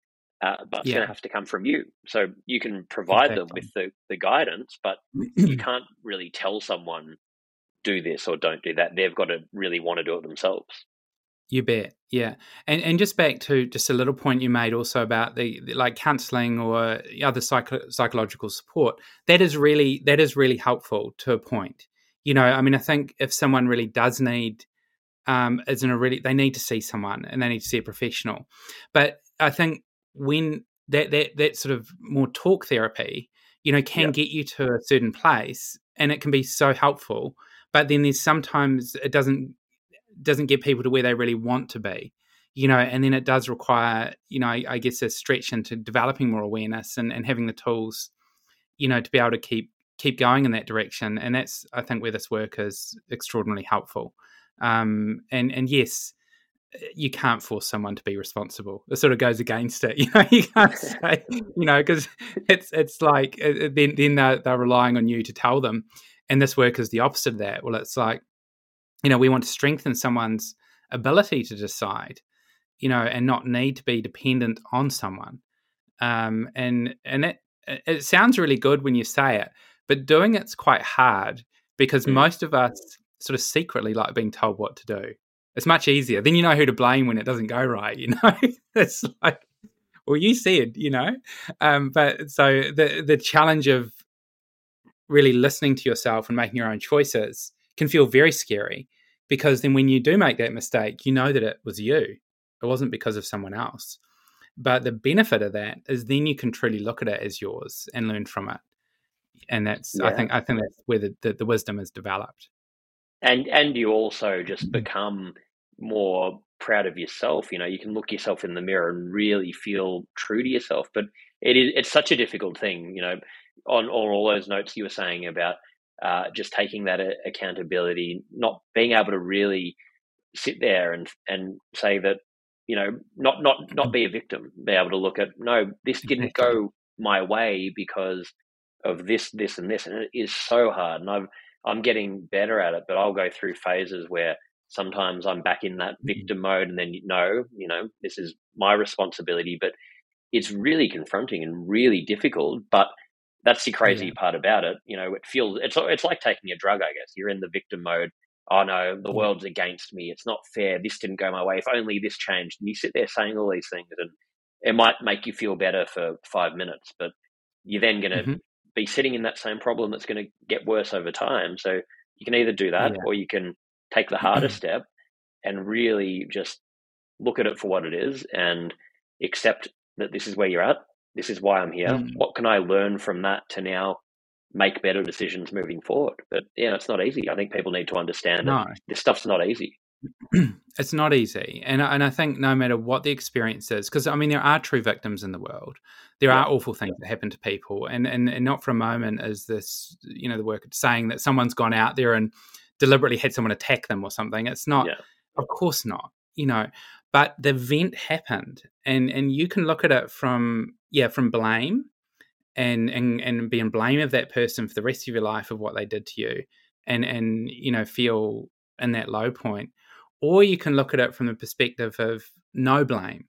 uh, but it's yeah. going to have to come from you. So you can provide exactly. them with the, the guidance, but you can't really tell someone do this or don't do that. They've got to really want to do it themselves. You bet, yeah, and and just back to just a little point you made also about the, the like counselling or other psycho- psychological support. That is really that is really helpful to a point. You know, I mean, I think if someone really does need, um, is in a really they need to see someone and they need to see a professional. But I think when that that that sort of more talk therapy, you know, can yep. get you to a certain place, and it can be so helpful. But then there's sometimes it doesn't doesn't get people to where they really want to be you know and then it does require you know i, I guess a stretch into developing more awareness and, and having the tools you know to be able to keep keep going in that direction and that's i think where this work is extraordinarily helpful um, and and yes you can't force someone to be responsible. It sort of goes against it. You know, you can't say, you know, because it's it's like uh, then then they're, they're, relying on you to tell them, and this work is the opposite of that. Well, it's like you know we want to strengthen someone's ability to decide you know and not need to be dependent on someone. Um, and and it it sounds really good when you say it but doing it's quite hard because mm. most of us sort of secretly like being told what to do. It's much easier. Then you know who to blame when it doesn't go right you know? It's like well you said you know? Um, but so the the challenge of really listening to yourself and making your own choices can feel very scary because then when you do make that mistake, you know that it was you. It wasn't because of someone else. But the benefit of that is then you can truly look at it as yours and learn from it. And that's yeah. I think I think that's where the, the, the wisdom is developed. And and you also just mm-hmm. become more proud of yourself. You know, you can look yourself in the mirror and really feel true to yourself. But it is it's such a difficult thing, you know, on, on all those notes you were saying about uh, just taking that accountability, not being able to really sit there and and say that you know not not not be a victim, be able to look at no, this didn't go my way because of this, this, and this, and it is so hard. And I've I'm getting better at it, but I'll go through phases where sometimes I'm back in that mm-hmm. victim mode, and then no, you know, this is my responsibility, but it's really confronting and really difficult. But that's the crazy yeah. part about it. You know, it feels it's it's like taking a drug. I guess you're in the victim mode. Oh no, the world's against me. It's not fair. This didn't go my way. If only this changed. And you sit there saying all these things, and it might make you feel better for five minutes, but you're then going to mm-hmm. be sitting in that same problem that's going to get worse over time. So you can either do that, yeah. or you can take the harder step and really just look at it for what it is and accept that this is where you're at this is why I'm here. Mm. What can I learn from that to now make better decisions moving forward? But yeah, it's not easy. I think people need to understand no. that this stuff's not easy. it's not easy, and and I think no matter what the experience is, because I mean there are true victims in the world. There yeah. are awful things that happen to people, and, and and not for a moment is this you know the work saying that someone's gone out there and deliberately had someone attack them or something. It's not. Yeah. Of course not. You know, but the event happened and and you can look at it from yeah from blame and and and be in blame of that person for the rest of your life of what they did to you and and you know feel in that low point. Or you can look at it from the perspective of no blame.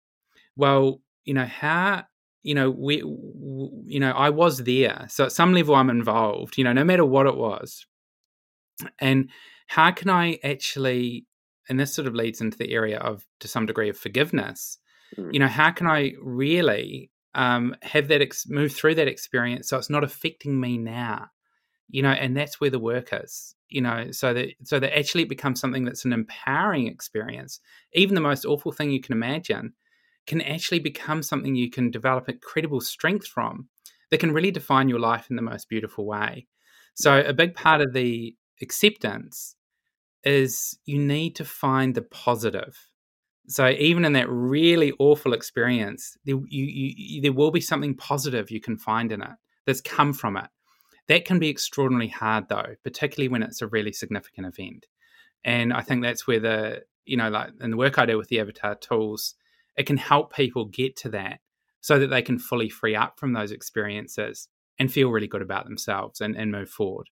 Well you know how you know we you know i was there so at some level i'm involved you know no matter what it was. And how can i actually and this sort of leads into the area of to some degree of forgiveness mm. you know how can i really um, have that ex- move through that experience so it's not affecting me now you know and that's where the work is you know so that so that actually it becomes something that's an empowering experience. Even the most awful thing you can imagine can actually become something you can develop incredible strength from that can really define your life in the most beautiful way. So a big part of the acceptance is you need to find the positive so even in that really awful experience there, you, you, there will be something positive you can find in it that's come from it that can be extraordinarily hard though, particularly when it's a really significant event. And I think that's where the, you know, like in the work I do with the avatar tools, it can help people get to that so that they can fully free up from those experiences and feel really good about themselves and, and move forward.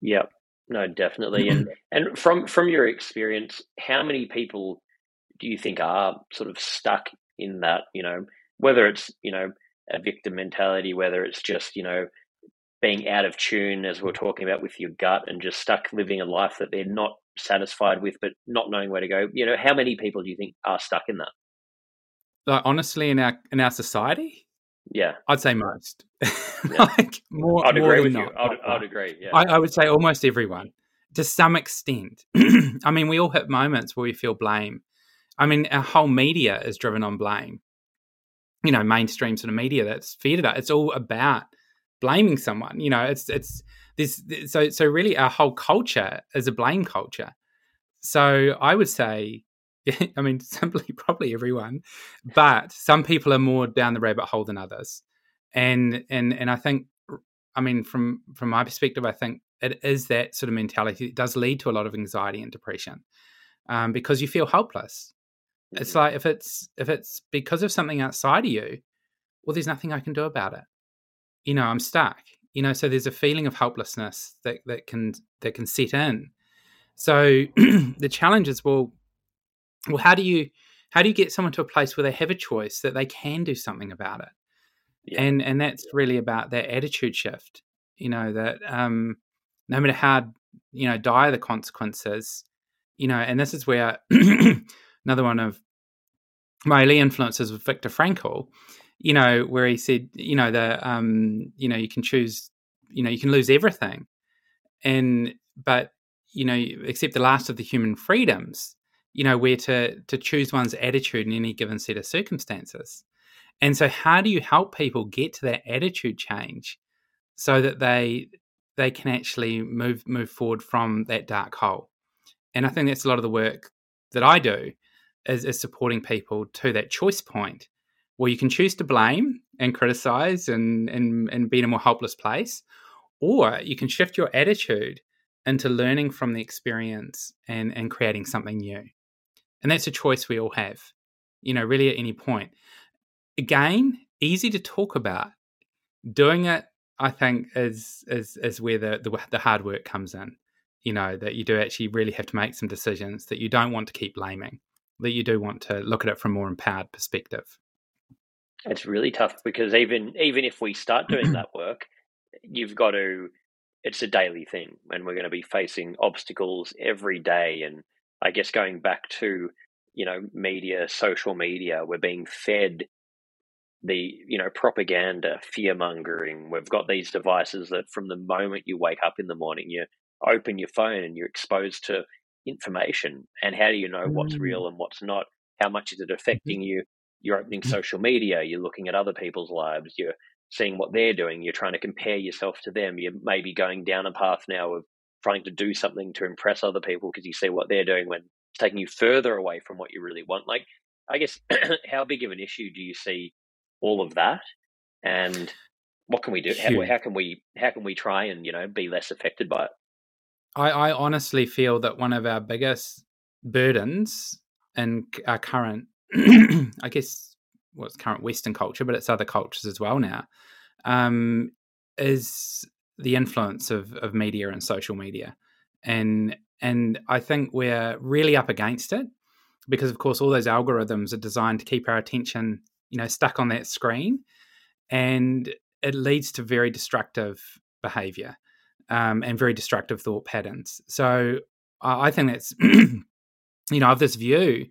Yep. No, definitely. and and from from your experience, how many people do you think are sort of stuck in that, you know, whether it's, you know, a victim mentality, whether it's just, you know, being out of tune, as we are talking about with your gut, and just stuck living a life that they're not satisfied with, but not knowing where to go. You know, how many people do you think are stuck in that? Like honestly, in our in our society, yeah, I'd say most. Yeah. like more, I'd more agree with not. you. I'd, I'd agree. Yeah, I, I would say almost everyone to some extent. I mean, we all hit moments where we feel blame. I mean, our whole media is driven on blame. You know, mainstream sort of media that's fed it. It's all about blaming someone. You know, it's it's this so so really our whole culture is a blame culture. So I would say I mean, simply probably everyone, but some people are more down the rabbit hole than others, and and and I think, I mean, from from my perspective, I think it is that sort of mentality. It does lead to a lot of anxiety and depression, um, because you feel helpless. It's mm-hmm. like if it's if it's because of something outside of you, well, there's nothing I can do about it you know i'm stuck you know so there's a feeling of helplessness that that can that can set in so the challenge is well well how do you how do you get someone to a place where they have a choice that they can do something about it yeah. and and that's really about that attitude shift you know that um no matter how you know dire the consequences you know and this is where another one of my early influences was viktor frankl you know, where he said, you know, the um, you know, you can choose, you know, you can lose everything, and but you know, except the last of the human freedoms, you know, where to to choose one's attitude in any given set of circumstances. And so, how do you help people get to that attitude change so that they they can actually move move forward from that dark hole? And I think that's a lot of the work that I do is, supporting people to that choice point where you can choose to blame and criticize and, and, and be in a more helpless place, or you can shift your attitude into learning from the experience and, and creating something new. And that's a choice we all have, you know, really at any point. Again, easy to talk about. Doing it, I think, is is is where the, the, the hard work comes in. You know, that you do actually really have to make some decisions that you don't want to keep blaming, that you do want to look at it from a more empowered perspective. It's really tough because even even if we start doing that work, you've got to. It's a daily thing, and we're going to be facing obstacles every day. And I guess going back to you know media, social media, we're being fed the you know propaganda, fear mongering. We've got these devices that from the moment you wake up in the morning, you open your phone and you're exposed to information. And how do you know what's mm. real and what's not? How much is it mm-hmm. affecting you? you're opening mm. social media, you're looking at other people's lives, you're seeing what they're doing, you're trying to compare yourself to them. You're maybe going down a path now of trying to do something to impress other people because you see what they're doing when it's taking you further away from what you really want. Like, I guess, how big of an issue do you see all of that? And what can we do? How, how, can we how can we try and you know be less affected by it? I, I honestly feel that one of our biggest burdens in our current I guess what's well, current Western culture, but it's other cultures as well now, um, is the influence of, of media and social media. And and I think we're really up against it because of course all those algorithms are designed to keep our attention, you know, stuck on that screen. And it leads to very destructive behavior um, and very destructive thought patterns. So I think that's, you know, of this view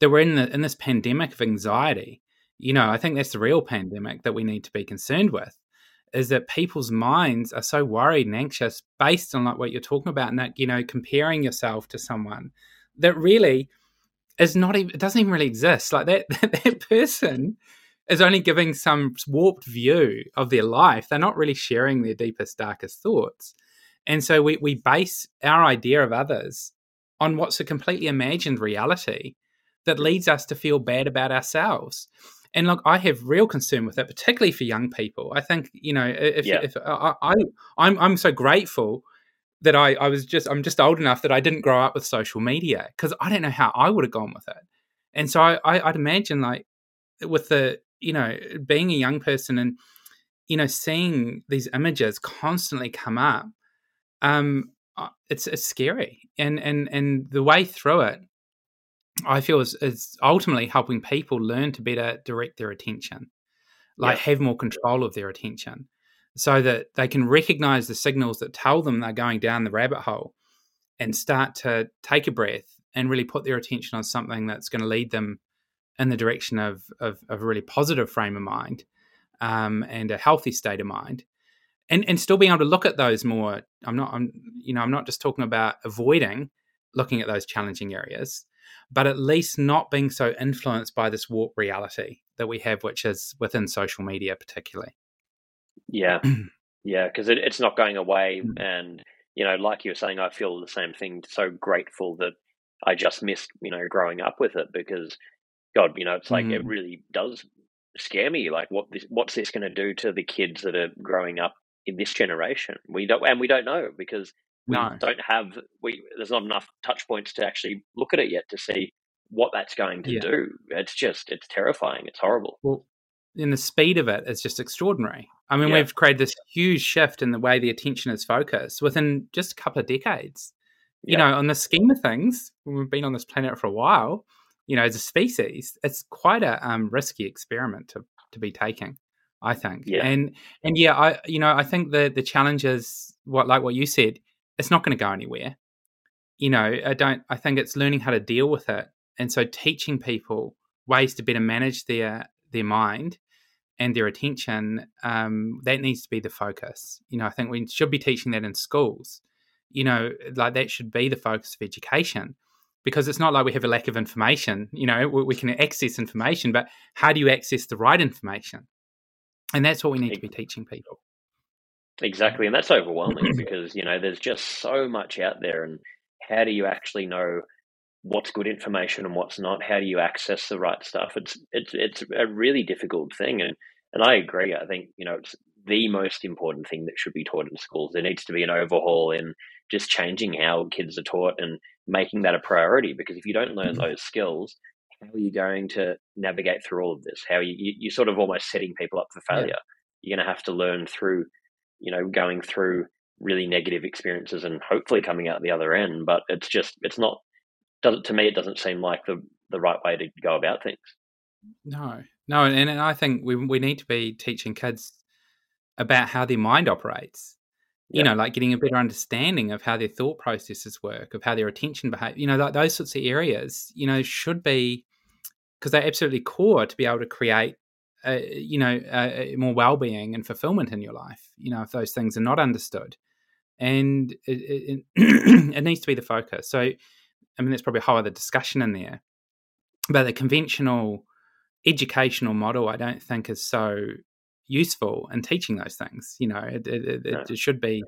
that we're in the, in this pandemic of anxiety. You know, I think that's the real pandemic that we need to be concerned with is that people's minds are so worried and anxious based on like what you're talking about and that you know comparing yourself to someone that really is not even it doesn't even really exist like that that person is only giving some warped view of their life they're not really sharing their deepest darkest thoughts and so we, we base our idea of others on what's a completely imagined reality that leads us to feel bad about ourselves and look, I have real concern with that, particularly for young people. I think you know if, yeah. if uh, I, I I'm I'm so grateful that I I was just I'm just old enough that I didn't grow up with social media because I don't know how I would have gone with it. And so I, I I'd imagine like with the you know being a young person and you know seeing these images constantly come up um it's it's scary and and and the way through it I feel is, is ultimately helping people learn to better direct their attention, like yeah. have more control of their attention, so that they can recognize the signals that tell them they're going down the rabbit hole and start to take a breath and really put their attention on something that's going to lead them in the direction of, of, of a really positive frame of mind um, and a healthy state of mind. And, and still being able to look at those more. I'm not, I'm, you know, I'm not just talking about avoiding looking at those challenging areas, but at least not being so influenced by this warped reality that we have, which is within social media, particularly. Yeah, yeah, because it, it's not going away. Mm. And, you know, like you were saying, I feel the same thing. So grateful that I just missed, you know, growing up with it because, God, you know, it's like mm. it really does scare me. Like, what this, what's this going to do to the kids that are growing up in this generation? We don't, and we don't know because we no. don't have we there's not enough touch points to actually look at it yet to see what that's going to yeah. do. It's just it's terrifying. It's horrible. Well, in the speed of it is just extraordinary. I mean, yeah. we've created this huge shift in the way the attention is focused within just a couple of decades. You yeah. know, on the scheme of things, we've been on this planet for a while. You know, as a species, it's quite a um, risky experiment to to be taking. I think. Yeah. And and yeah, I you know I think the the challenge is what like what you said it's not going to go anywhere. You know, I don't. I think it's learning how to deal with it, and so teaching people ways to better manage their their mind and their attention. Um, that needs to be the focus. You know, I think we should be teaching that in schools. You know, like that should be the focus of education because it's not like we have a lack of information. You know, we, we can access information, but how do you access the right information? And that's what we need to be teaching people. Exactly, and that's overwhelming because you know there's just so much out there, and how do you actually know what's good information and what's not? How do you access the right stuff? It's it's it's a really difficult thing, and and I agree. I think you know it's the most important thing that should be taught in schools. There needs to be an overhaul in just changing how kids are taught and making that a priority. Because if you don't learn mm-hmm. those skills, how are you going to navigate through all of this? How are you, you are sort of almost setting people up for failure. Yeah. You're going to have to learn through you know, going through really negative experiences and hopefully coming out the other end. But it's just, it's not, doesn't, to me, it doesn't seem like the, the right way to go about things. No, no. And, and I think we, we need to be teaching kids about how their mind operates. You know, like getting a better understanding of how their thought processes work, of how their attention behaves. You know, like those sorts of areas. You know, should be because they're absolutely core to be able to create uh, you know, uh, more well-being and fulfillment in your life. You know, if those things are not understood, and it, it, it needs to be the focus. So, I mean, there's probably a whole other discussion in there, but the conventional educational model, I don't think, is so useful in teaching those things. You know, it, it, it, should be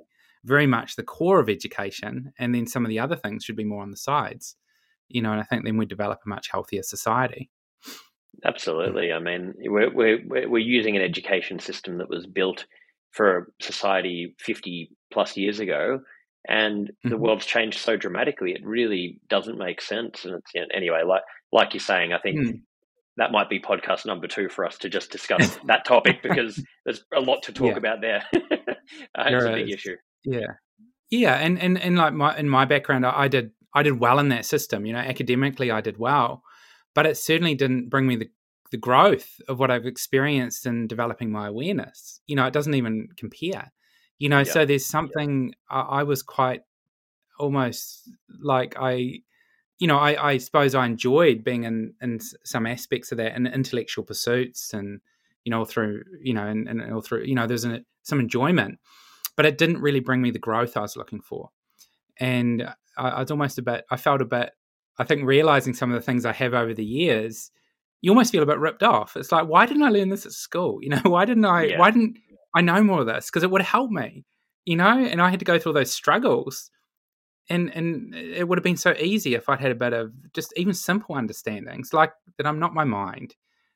very much the core of education, and then some of the other things should be more on the sides. You know, and I think then we develop a much healthier society. Absolutely. I mean, we're, we're, we're using an education system that was built for a society 50 plus years ago, and mm-hmm. the world's changed so dramatically. It really doesn't make sense. And it's, anyway, like, like you're saying, I think mm. That might be podcast number two for us to just discuss that topic because there's a lot to talk yeah. about there. Uh, That's a big issue. Yeah, yeah, and and and like my in my background, I, I did I did well in that system. You know, academically, I did well, but it certainly didn't bring me the the growth of what I've experienced in developing my awareness. You know, it doesn't even compare. You know, yeah. so there's something yeah. I, I, was quite almost like I, you know, I, I, suppose I enjoyed being in in some aspects of that in intellectual pursuits and you know through you know and, and all through you know there's an, some enjoyment, but it didn't really bring me the growth I was looking for, and I, I was almost a bit I felt a bit I think realizing some of the things I have over the years you almost feel a bit ripped off. It's like, why didn't I learn this at school? You know, why didn't I? Yeah. Why didn't I know more of this? Because it would help me. You know, and I had to go through all those struggles, and and it would have been so easy if I'd had a bit of just even simple understandings, like that I'm not my mind.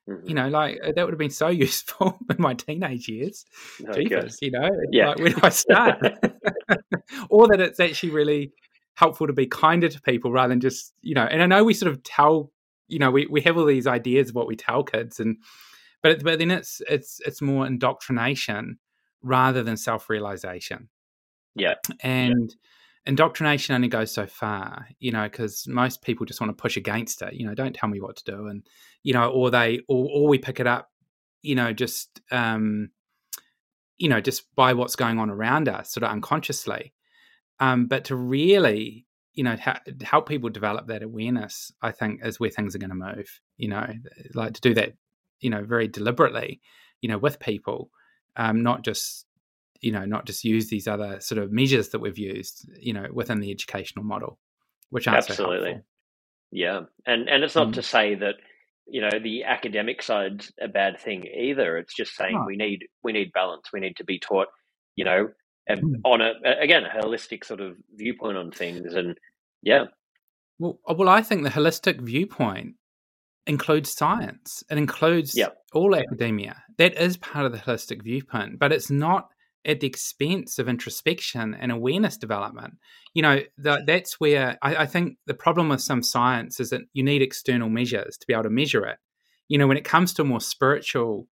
Mm-hmm. You know, like uh, that would have been so useful in my teenage years. Jeepers, you know, yeah. Like, where do I start? or that it's actually really helpful to be kinder to people rather than just you know. And I know we sort of tell you know we, we have all these ideas of what we tell kids and but but then it's it's it's more indoctrination rather than self-realization yeah and yeah. Indoctrination only goes so far you know because most people just want to push against it you know don't tell me what to do and you know or they or, or we pick it up you know just um you know just by what's going on around us sort of unconsciously. Um but to really you know ha- help people develop that awareness i think is where things are going to move you know like to do that you know very deliberately you know with people um not just you know not just use these other sort of measures that we've used you know within the educational model which aren't absolutely so yeah and and it's not mm. to say that you know the academic side's a bad thing either it's just saying oh. we need we need balance we need to be taught you know mm. on a again a holistic sort of viewpoint on things and yeah well uh, well i think the holistic viewpoint includes science it includes yep. all academia that is part of the holistic viewpoint but it's not at the expense of introspection and awareness development you know the, that's where I, I think the problem with some science is that you need external measures to be able to measure it you know when it comes to more spiritual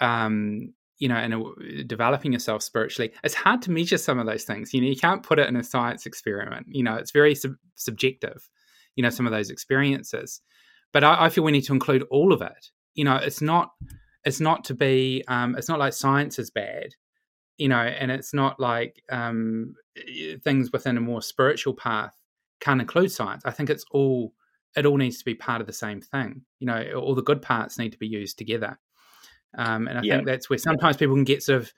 um, you know, and uh, developing yourself spiritually, it's hard to measure some of those things. You know, you can't put it in a science experiment. You know, it's very sub- subjective. You know, some of those experiences, but I, I, feel we need to include all of it. You know, it's not it's not to be um, it's not like science is bad. You know, and it's not like um, things within a more spiritual path can't include science. I think it's all it all needs to be part of the same thing. You know, all the good parts need to be used together. Um, and I think that's where sometimes people can get sort of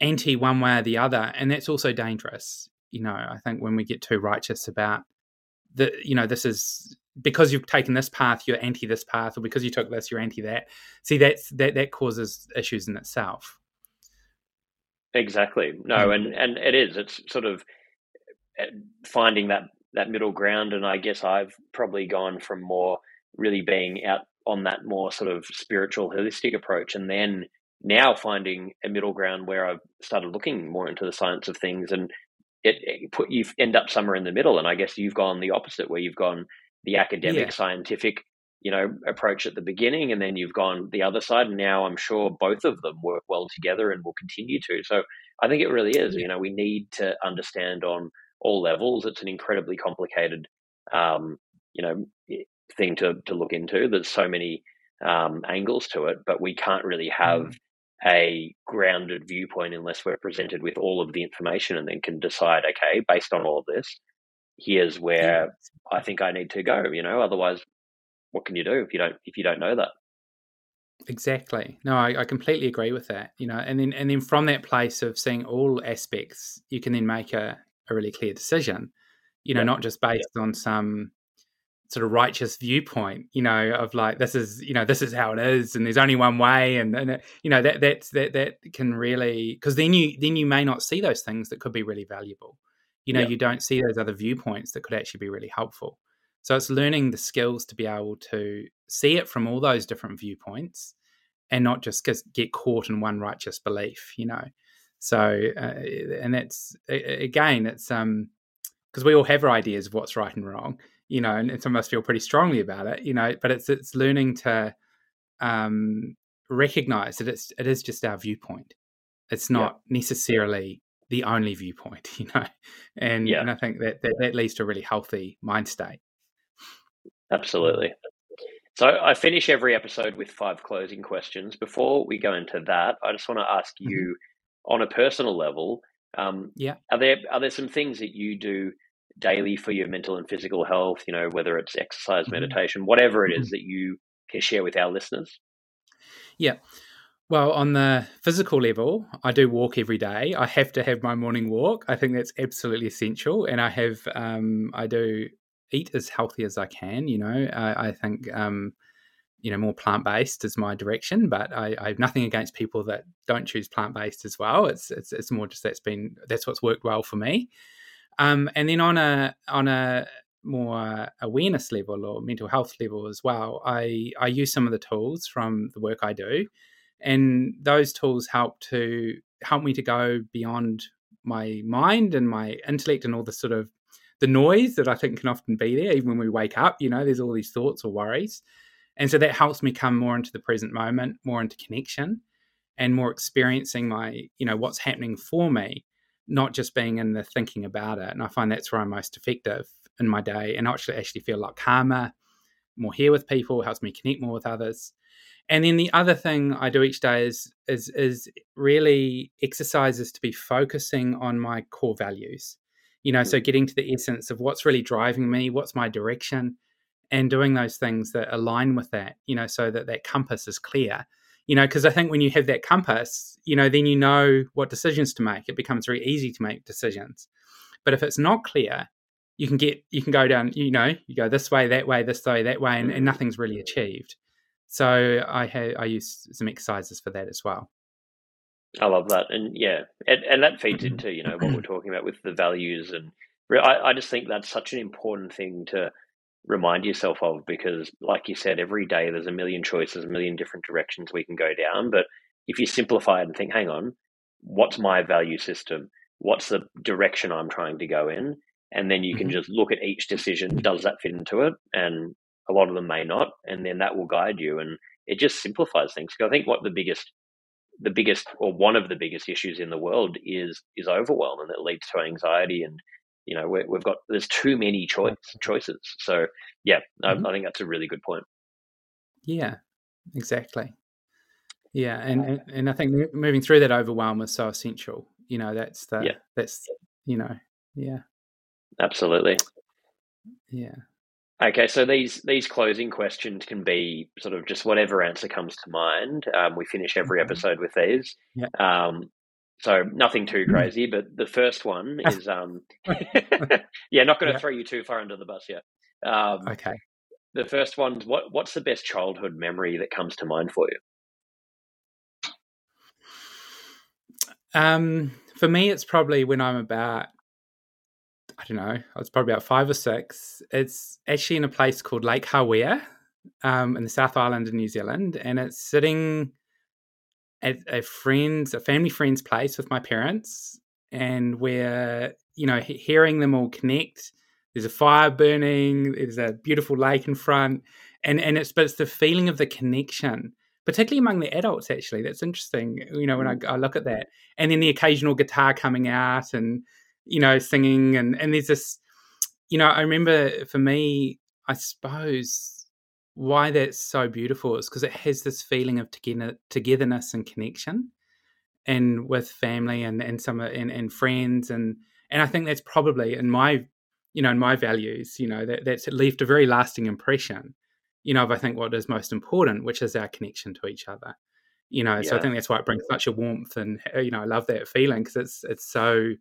anti one way or the other, and that's also dangerous. You know, I think when we get too righteous about the, you know, this is because you've taken this path, you're anti this path, or because you took this, you're anti that. See, that's that that causes issues in itself. Exactly. No, mm. and and it is. It's sort of eh, finding that that middle ground, and I guess I've probably gone from more really being out on that more sort of spiritual holistic approach and then now finding a middle ground where I've started looking more into the science of things and it, it put you end up somewhere in the middle and I guess you've gone the opposite where you've gone the academic yeah. scientific you know approach at the beginning and then you've gone the other side and now I'm sure both of them work well together and will continue to so I think it really is you know we need to understand on all levels it's an incredibly complicated um, you know thing to to look into. There's so many um, angles to it, but we can't really have mm. a grounded viewpoint unless we're presented with all of the information and then can decide, okay, based on all of this, here's where. I think I need to go. You know, otherwise, what can you do if you don't if you don't know that? Exactly. No, I, I, completely agree with that. You know, and then and then from that place of seeing all aspects, you can then make a, a really clear decision. You know, yeah. not just based yeah. on some sort of righteous viewpoint, you know, of like this is, you know, this is how it is, and there's only one way, and and you know that that's that that can really because then you then you may not see those things that could be really valuable. You know, yeah. you don't see those other viewpoints that could actually be really helpful. So it's learning the skills to be able to see it from all those different viewpoints, and not just get caught in one righteous belief. You know, so uh, and that's again, it's um because we all have our ideas of what's right and wrong you know, and, some of us feel pretty strongly about it, you know, but it's it's learning to um, recognize that it's it is just our viewpoint. It's not yeah. necessarily the only viewpoint, you know. And yeah. and I think that, that that leads to a really healthy mind state. Absolutely. So I finish every episode with five closing questions. Before we go into that, I just want to ask mm-hmm. you, mm-hmm. on a personal level, um, yeah, are there are there some things that you do daily for your mental and physical health? You know, whether it's exercise, mm-hmm. meditation, whatever it is mm-hmm. that you can share with our listeners. Yeah. Well, on the physical level, I do walk every day. I have to have my morning walk. I think that's absolutely essential, and I have um, I do eat as healthy as I can. You know, I, I think um, you know more plant based is my direction, but I, I, have nothing against people that don't choose plant based as well. It's, it's it's more just that's been that's what's worked well for me. Um, and then on a on a more awareness level or mental health level as well, I I use some of the tools from the work I do, and those tools help to help me to go beyond my mind and my intellect and all the sort of the noise that I think can often be there, even when we wake up, you know, there's all these thoughts or worries. And so that helps me come more into the present moment, more into connection and more experiencing my, you know, what's happening for me, not just being in the thinking about it. And I find that's where I'm most effective in my day and I actually actually feel like calmer, more here with people, helps me connect more with others. And then the other thing I do each day is is is really exercises to be focusing on my core values you know so getting to the essence of what's really driving me what's my direction and doing those things that align with that you know so that that compass is clear. You know because i think when you have that compass you know then you know what decisions to make. It becomes very easy to make decisions. But if it's not clear you can get you can go down you know you go this way that way this way that way and, and mm-hmm. nothing's really achieved. So i have i use some exercises for that as well I love that, and yeah, and, and that feeds into you know what we're talking about with the values, and I, I just think that's such an important thing to remind yourself of because, like you said, every day there's a million choices, a million different directions we can go down. But if you simplify it and think, hang on, what's my value system? What's the direction I'm trying to go in? And then you can mm-hmm. just look at each decision. Does that fit into it? And a lot of them may not, and then that will guide you. And it just simplifies things. Because I think what the biggest the biggest or one of the biggest issues in the world is is overwhelm and that leads to anxiety and you know we have got there's too many choice choices. So yeah mm-hmm. I, I, think that's a really good point. Yeah exactly. Yeah and, and and i think moving through that overwhelm is so essential you know that's the yeah. that's you know yeah. Absolutely. Yeah Okay, so these these closing questions can be sort of just whatever answer comes to mind. Um, we finish every mm-hmm. episode with these. Yeah. Um, so nothing too mm. crazy, but the first one is um, yeah, not going to yeah. throw you too far under the bus yet. Um, okay. The first one, what what's the best childhood memory that comes to mind for you? Um, for me, it's probably when I'm about I don't know, I was probably about five or six. It's actually in a place called Lake Hawea um, in the South Island of New Zealand. And it's sitting at a friend's, a family friend's place with my parents. And we're, you know, hearing them all connect. There's a fire burning, there's a beautiful lake in front. And, and it's, but it's the feeling of the connection particularly among the adults actually that's interesting you know when I, I, look at that and then the occasional guitar coming out and you know, singing and and there's this, you know, I remember for me, I suppose why that's so beautiful is because it has this feeling of together, togetherness and connection, and with family and and some and, and friends and and I think that's probably in my you know in my values you know that that's left a very lasting impression you know of I think what is most important which is our connection to each other you know yeah. so I think that's why it brings such a warmth and you know I love that feeling because it's it's so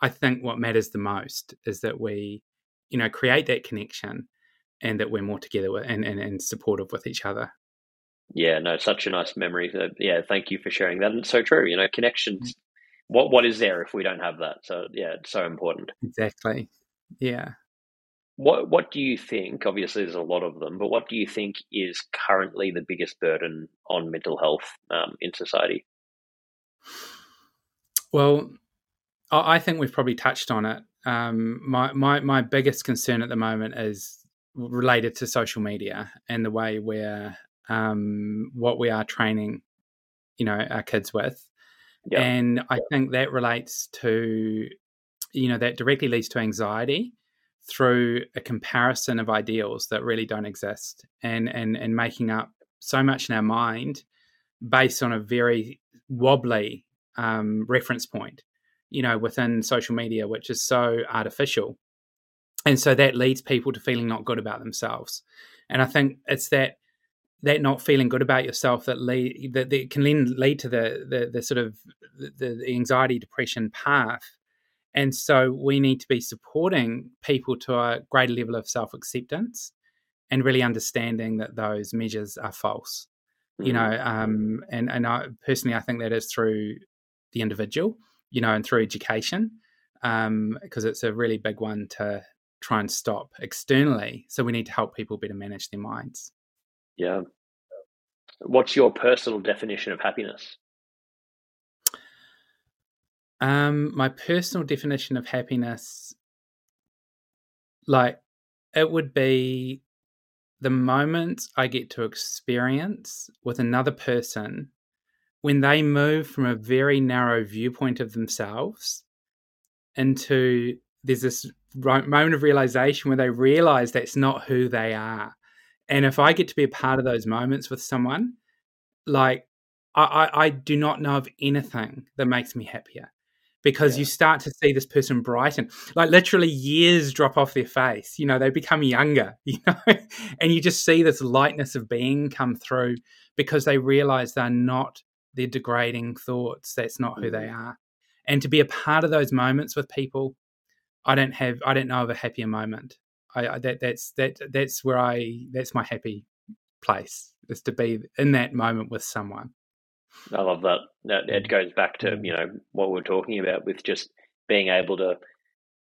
I think what matters the most is that we, you know, create that connection and that we're more together with, and, and, and supportive with each other. Yeah, no, such a nice memory. Uh, yeah, thank you for sharing that. And it's so true. You know, connections. Mm. What what is there if we don't have that? So yeah, it's so important. Exactly. Yeah. What what do you think? Obviously, there's a lot of them, but what do you think is currently the biggest burden on mental health um, in society? Well, I think we've probably touched on it. Um, my, my my biggest concern at the moment is related to social media and the way we're um, what we are training, you know, our kids with. Yeah. And I think that relates to, you know, that directly leads to anxiety through a comparison of ideals that really don't exist and and and making up so much in our mind based on a very wobbly um, reference point you know within social media which is so artificial and so that leads people to feeling not good about themselves and i think it's that that not feeling good about yourself that lead that, that can then lead to the the, the sort of the, the anxiety depression path and so we need to be supporting people to a greater level of self acceptance and really understanding that those measures are false. Mm-hmm. You know, mm. um, and and I, personally, I think that is through the individual, you know, and through education, because um, it's a really big one to try and stop externally. So we need to help people better manage their minds. Yeah. What's your personal definition of happiness? Um, my personal definition of happiness, like, it would be the moment I get to experience with another person when they move from a very narrow viewpoint of themselves into there's this moment of realization where they realize that's not who they are. And if I get to be a part of those moments with someone, like I, I, I do not know of anything that makes me happier because yeah. you start to see this person brighten like literally years drop off their face you know they become younger you know and you just see this lightness of being come through because they realize they're not their degrading thoughts that's not who they mm-hmm. are and to be a part of those moments with people i don't have i don't know of a happier moment i, I that that's that that's where i that's my happy place is to be in that moment with someone I love that. That it goes back to you know what we're talking about with just being able to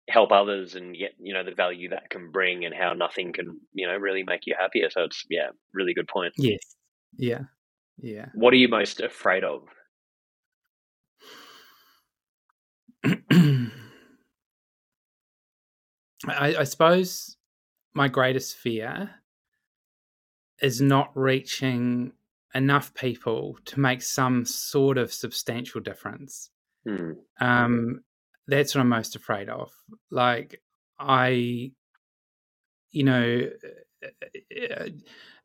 help others and get you know the value that can bring and how nothing can you know really make you happier. So it's yeah, really good point. Yes. Yeah. Yeah. What are you most afraid of? I, I suppose my greatest fear is not reaching enough people to make some sort of substantial difference. Mm. Um, that's what I'm most afraid of. Like, I, you know,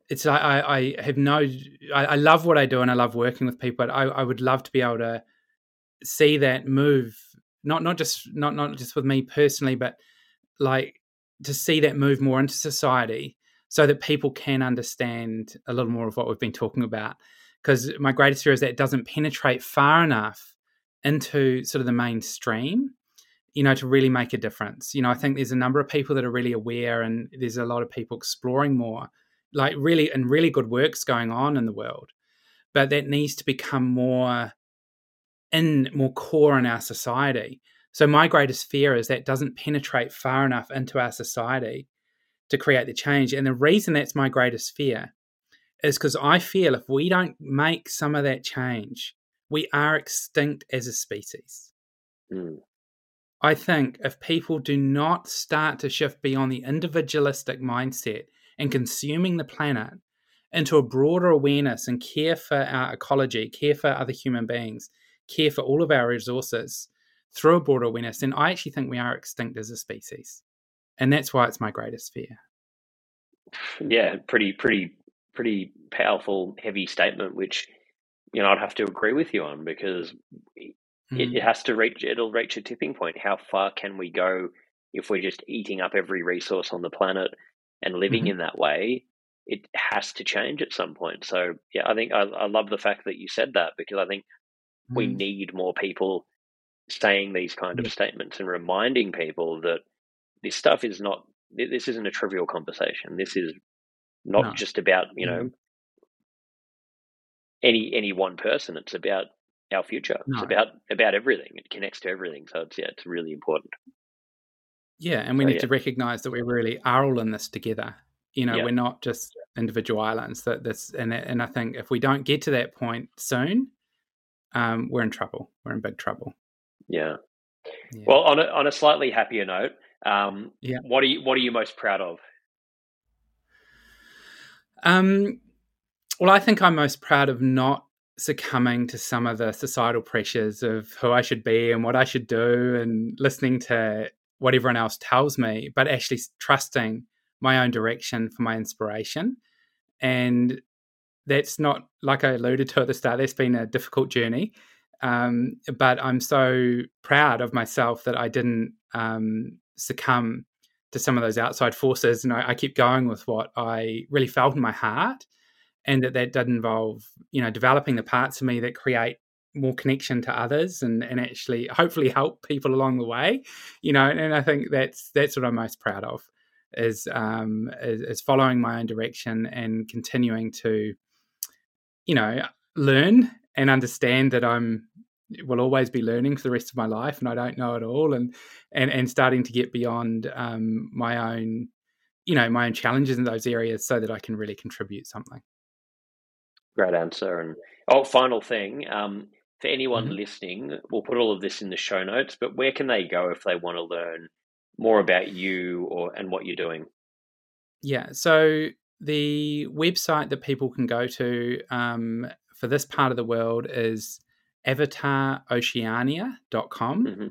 it's I, I have no, I, I, love what I do and I love working with people, but I, I would love to be able to see that move, not not just not not just with me personally, but like to see that move more into society so that people can understand a little more of what we've been talking about. Because my greatest fear is that it doesn't penetrate far enough into sort of the mainstream, you know, to really make a difference. You know, I think there's a number of people that are really aware, and there's a lot of people exploring more, like really, and really good works going on in the world. But that needs to become more in more core in our society. So my greatest fear is that doesn't penetrate far enough into our society to create the change. And the reason that's my greatest fear is because I feel if we don't make some of that change, we are extinct as a species. Mm. I think if people do not start to shift beyond the individualistic mindset and consuming the planet into a broader awareness and care for our ecology, care for other human beings, care for all of our resources through a broader awareness, then I actually think we are extinct as a species. And that's why it's my greatest fear. Yeah, pretty, pretty, pretty powerful, heavy statement, which you know I'd have to agree with you on because mm. it, it, has to reach. It'll reach a tipping point. How far can we go if we're just eating up every resource on the planet and living mm-hmm. in that way? It has to change at some point. So yeah, I think I, I love the fact that you said that because I think mm. we need more people saying these kind of statements and reminding people that this stuff is not this isn't a trivial conversation. This is not no. just about you know mm-hmm. any any one person. It's about our future. No. It's about about everything. It connects to everything. So it's yeah, it's really important. Yeah, and we so, need yeah. to recognize that we really are all in this together. You know, yeah. we're not just individual islands. That this and and I think if we don't get to that point soon, um, we're in trouble. We're in big trouble. Yeah. yeah. Well, on a on a slightly happier note, um, yeah. What are you What are you most proud of? Um, well, I think I'm most proud of not succumbing to some of the societal pressures of who I should be and what I should do and listening to what everyone else tells me, but actually trusting my own direction for my inspiration. And that's not like I alluded to at the start, that's been a difficult journey. Um, but I'm so proud of myself that I didn't um, succumb to some of those outside forces. And I, I keep going with what I really felt in my heart. And that that does involve, you know, developing the parts of me that create more connection to others and, and actually hopefully help people along the way you know and, and i think that's that's what i'm most proud of is um is, is, following my own direction and continuing to you know learn and understand that i'm will always be learning for the rest of my life and i don't know it all and and and starting to get beyond um my own you know my own challenges in those areas so that i can really contribute something. Great answer and oh final thing um for anyone mm-hmm. listening, we'll put all of this in the show notes, but where can they go if they want to learn more about you or and what you're doing? Yeah, so the website that people can go to um, for this part of the world is avataroceania.com. Mm-hmm.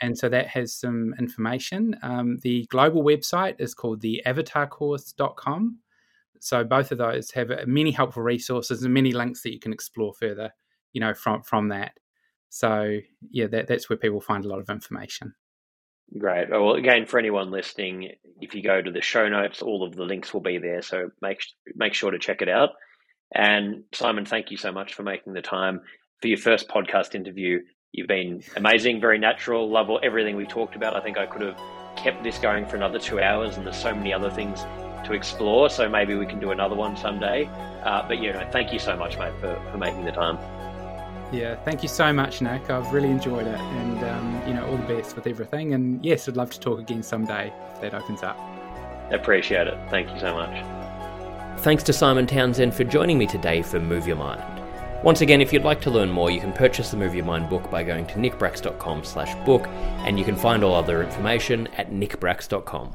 And so that has some information. Um, the global website is called the avatarcourse.com. So both of those have many helpful resources and many links that you can explore further you know from from that. So yeah that, that's where people find a lot of information. Great. Well again for anyone listening if you go to the show notes all of the links will be there so make make sure to check it out. And simon thank you so much for making the time for your first podcast interview. You've been amazing very natural love everything we've talked about. I think i could have kept this going for another two hours and there's so many other things to explore so maybe we can do another one someday. Uh, but you know thank you so much mate for, for making the time yeah, thank you so much, Nick. I've really enjoyed it, and um, you know, all the best with everything. And yes, I'd love to talk again someday if that opens up. Appreciate it. Thank you so much. Thanks to Simon Townsend for joining me today for Move Your Mind. Once again, if you'd like to learn more, you can purchase the Move Your Mind book by going to nickbracks.com slash book, and you can find all other information at nickbracks.com.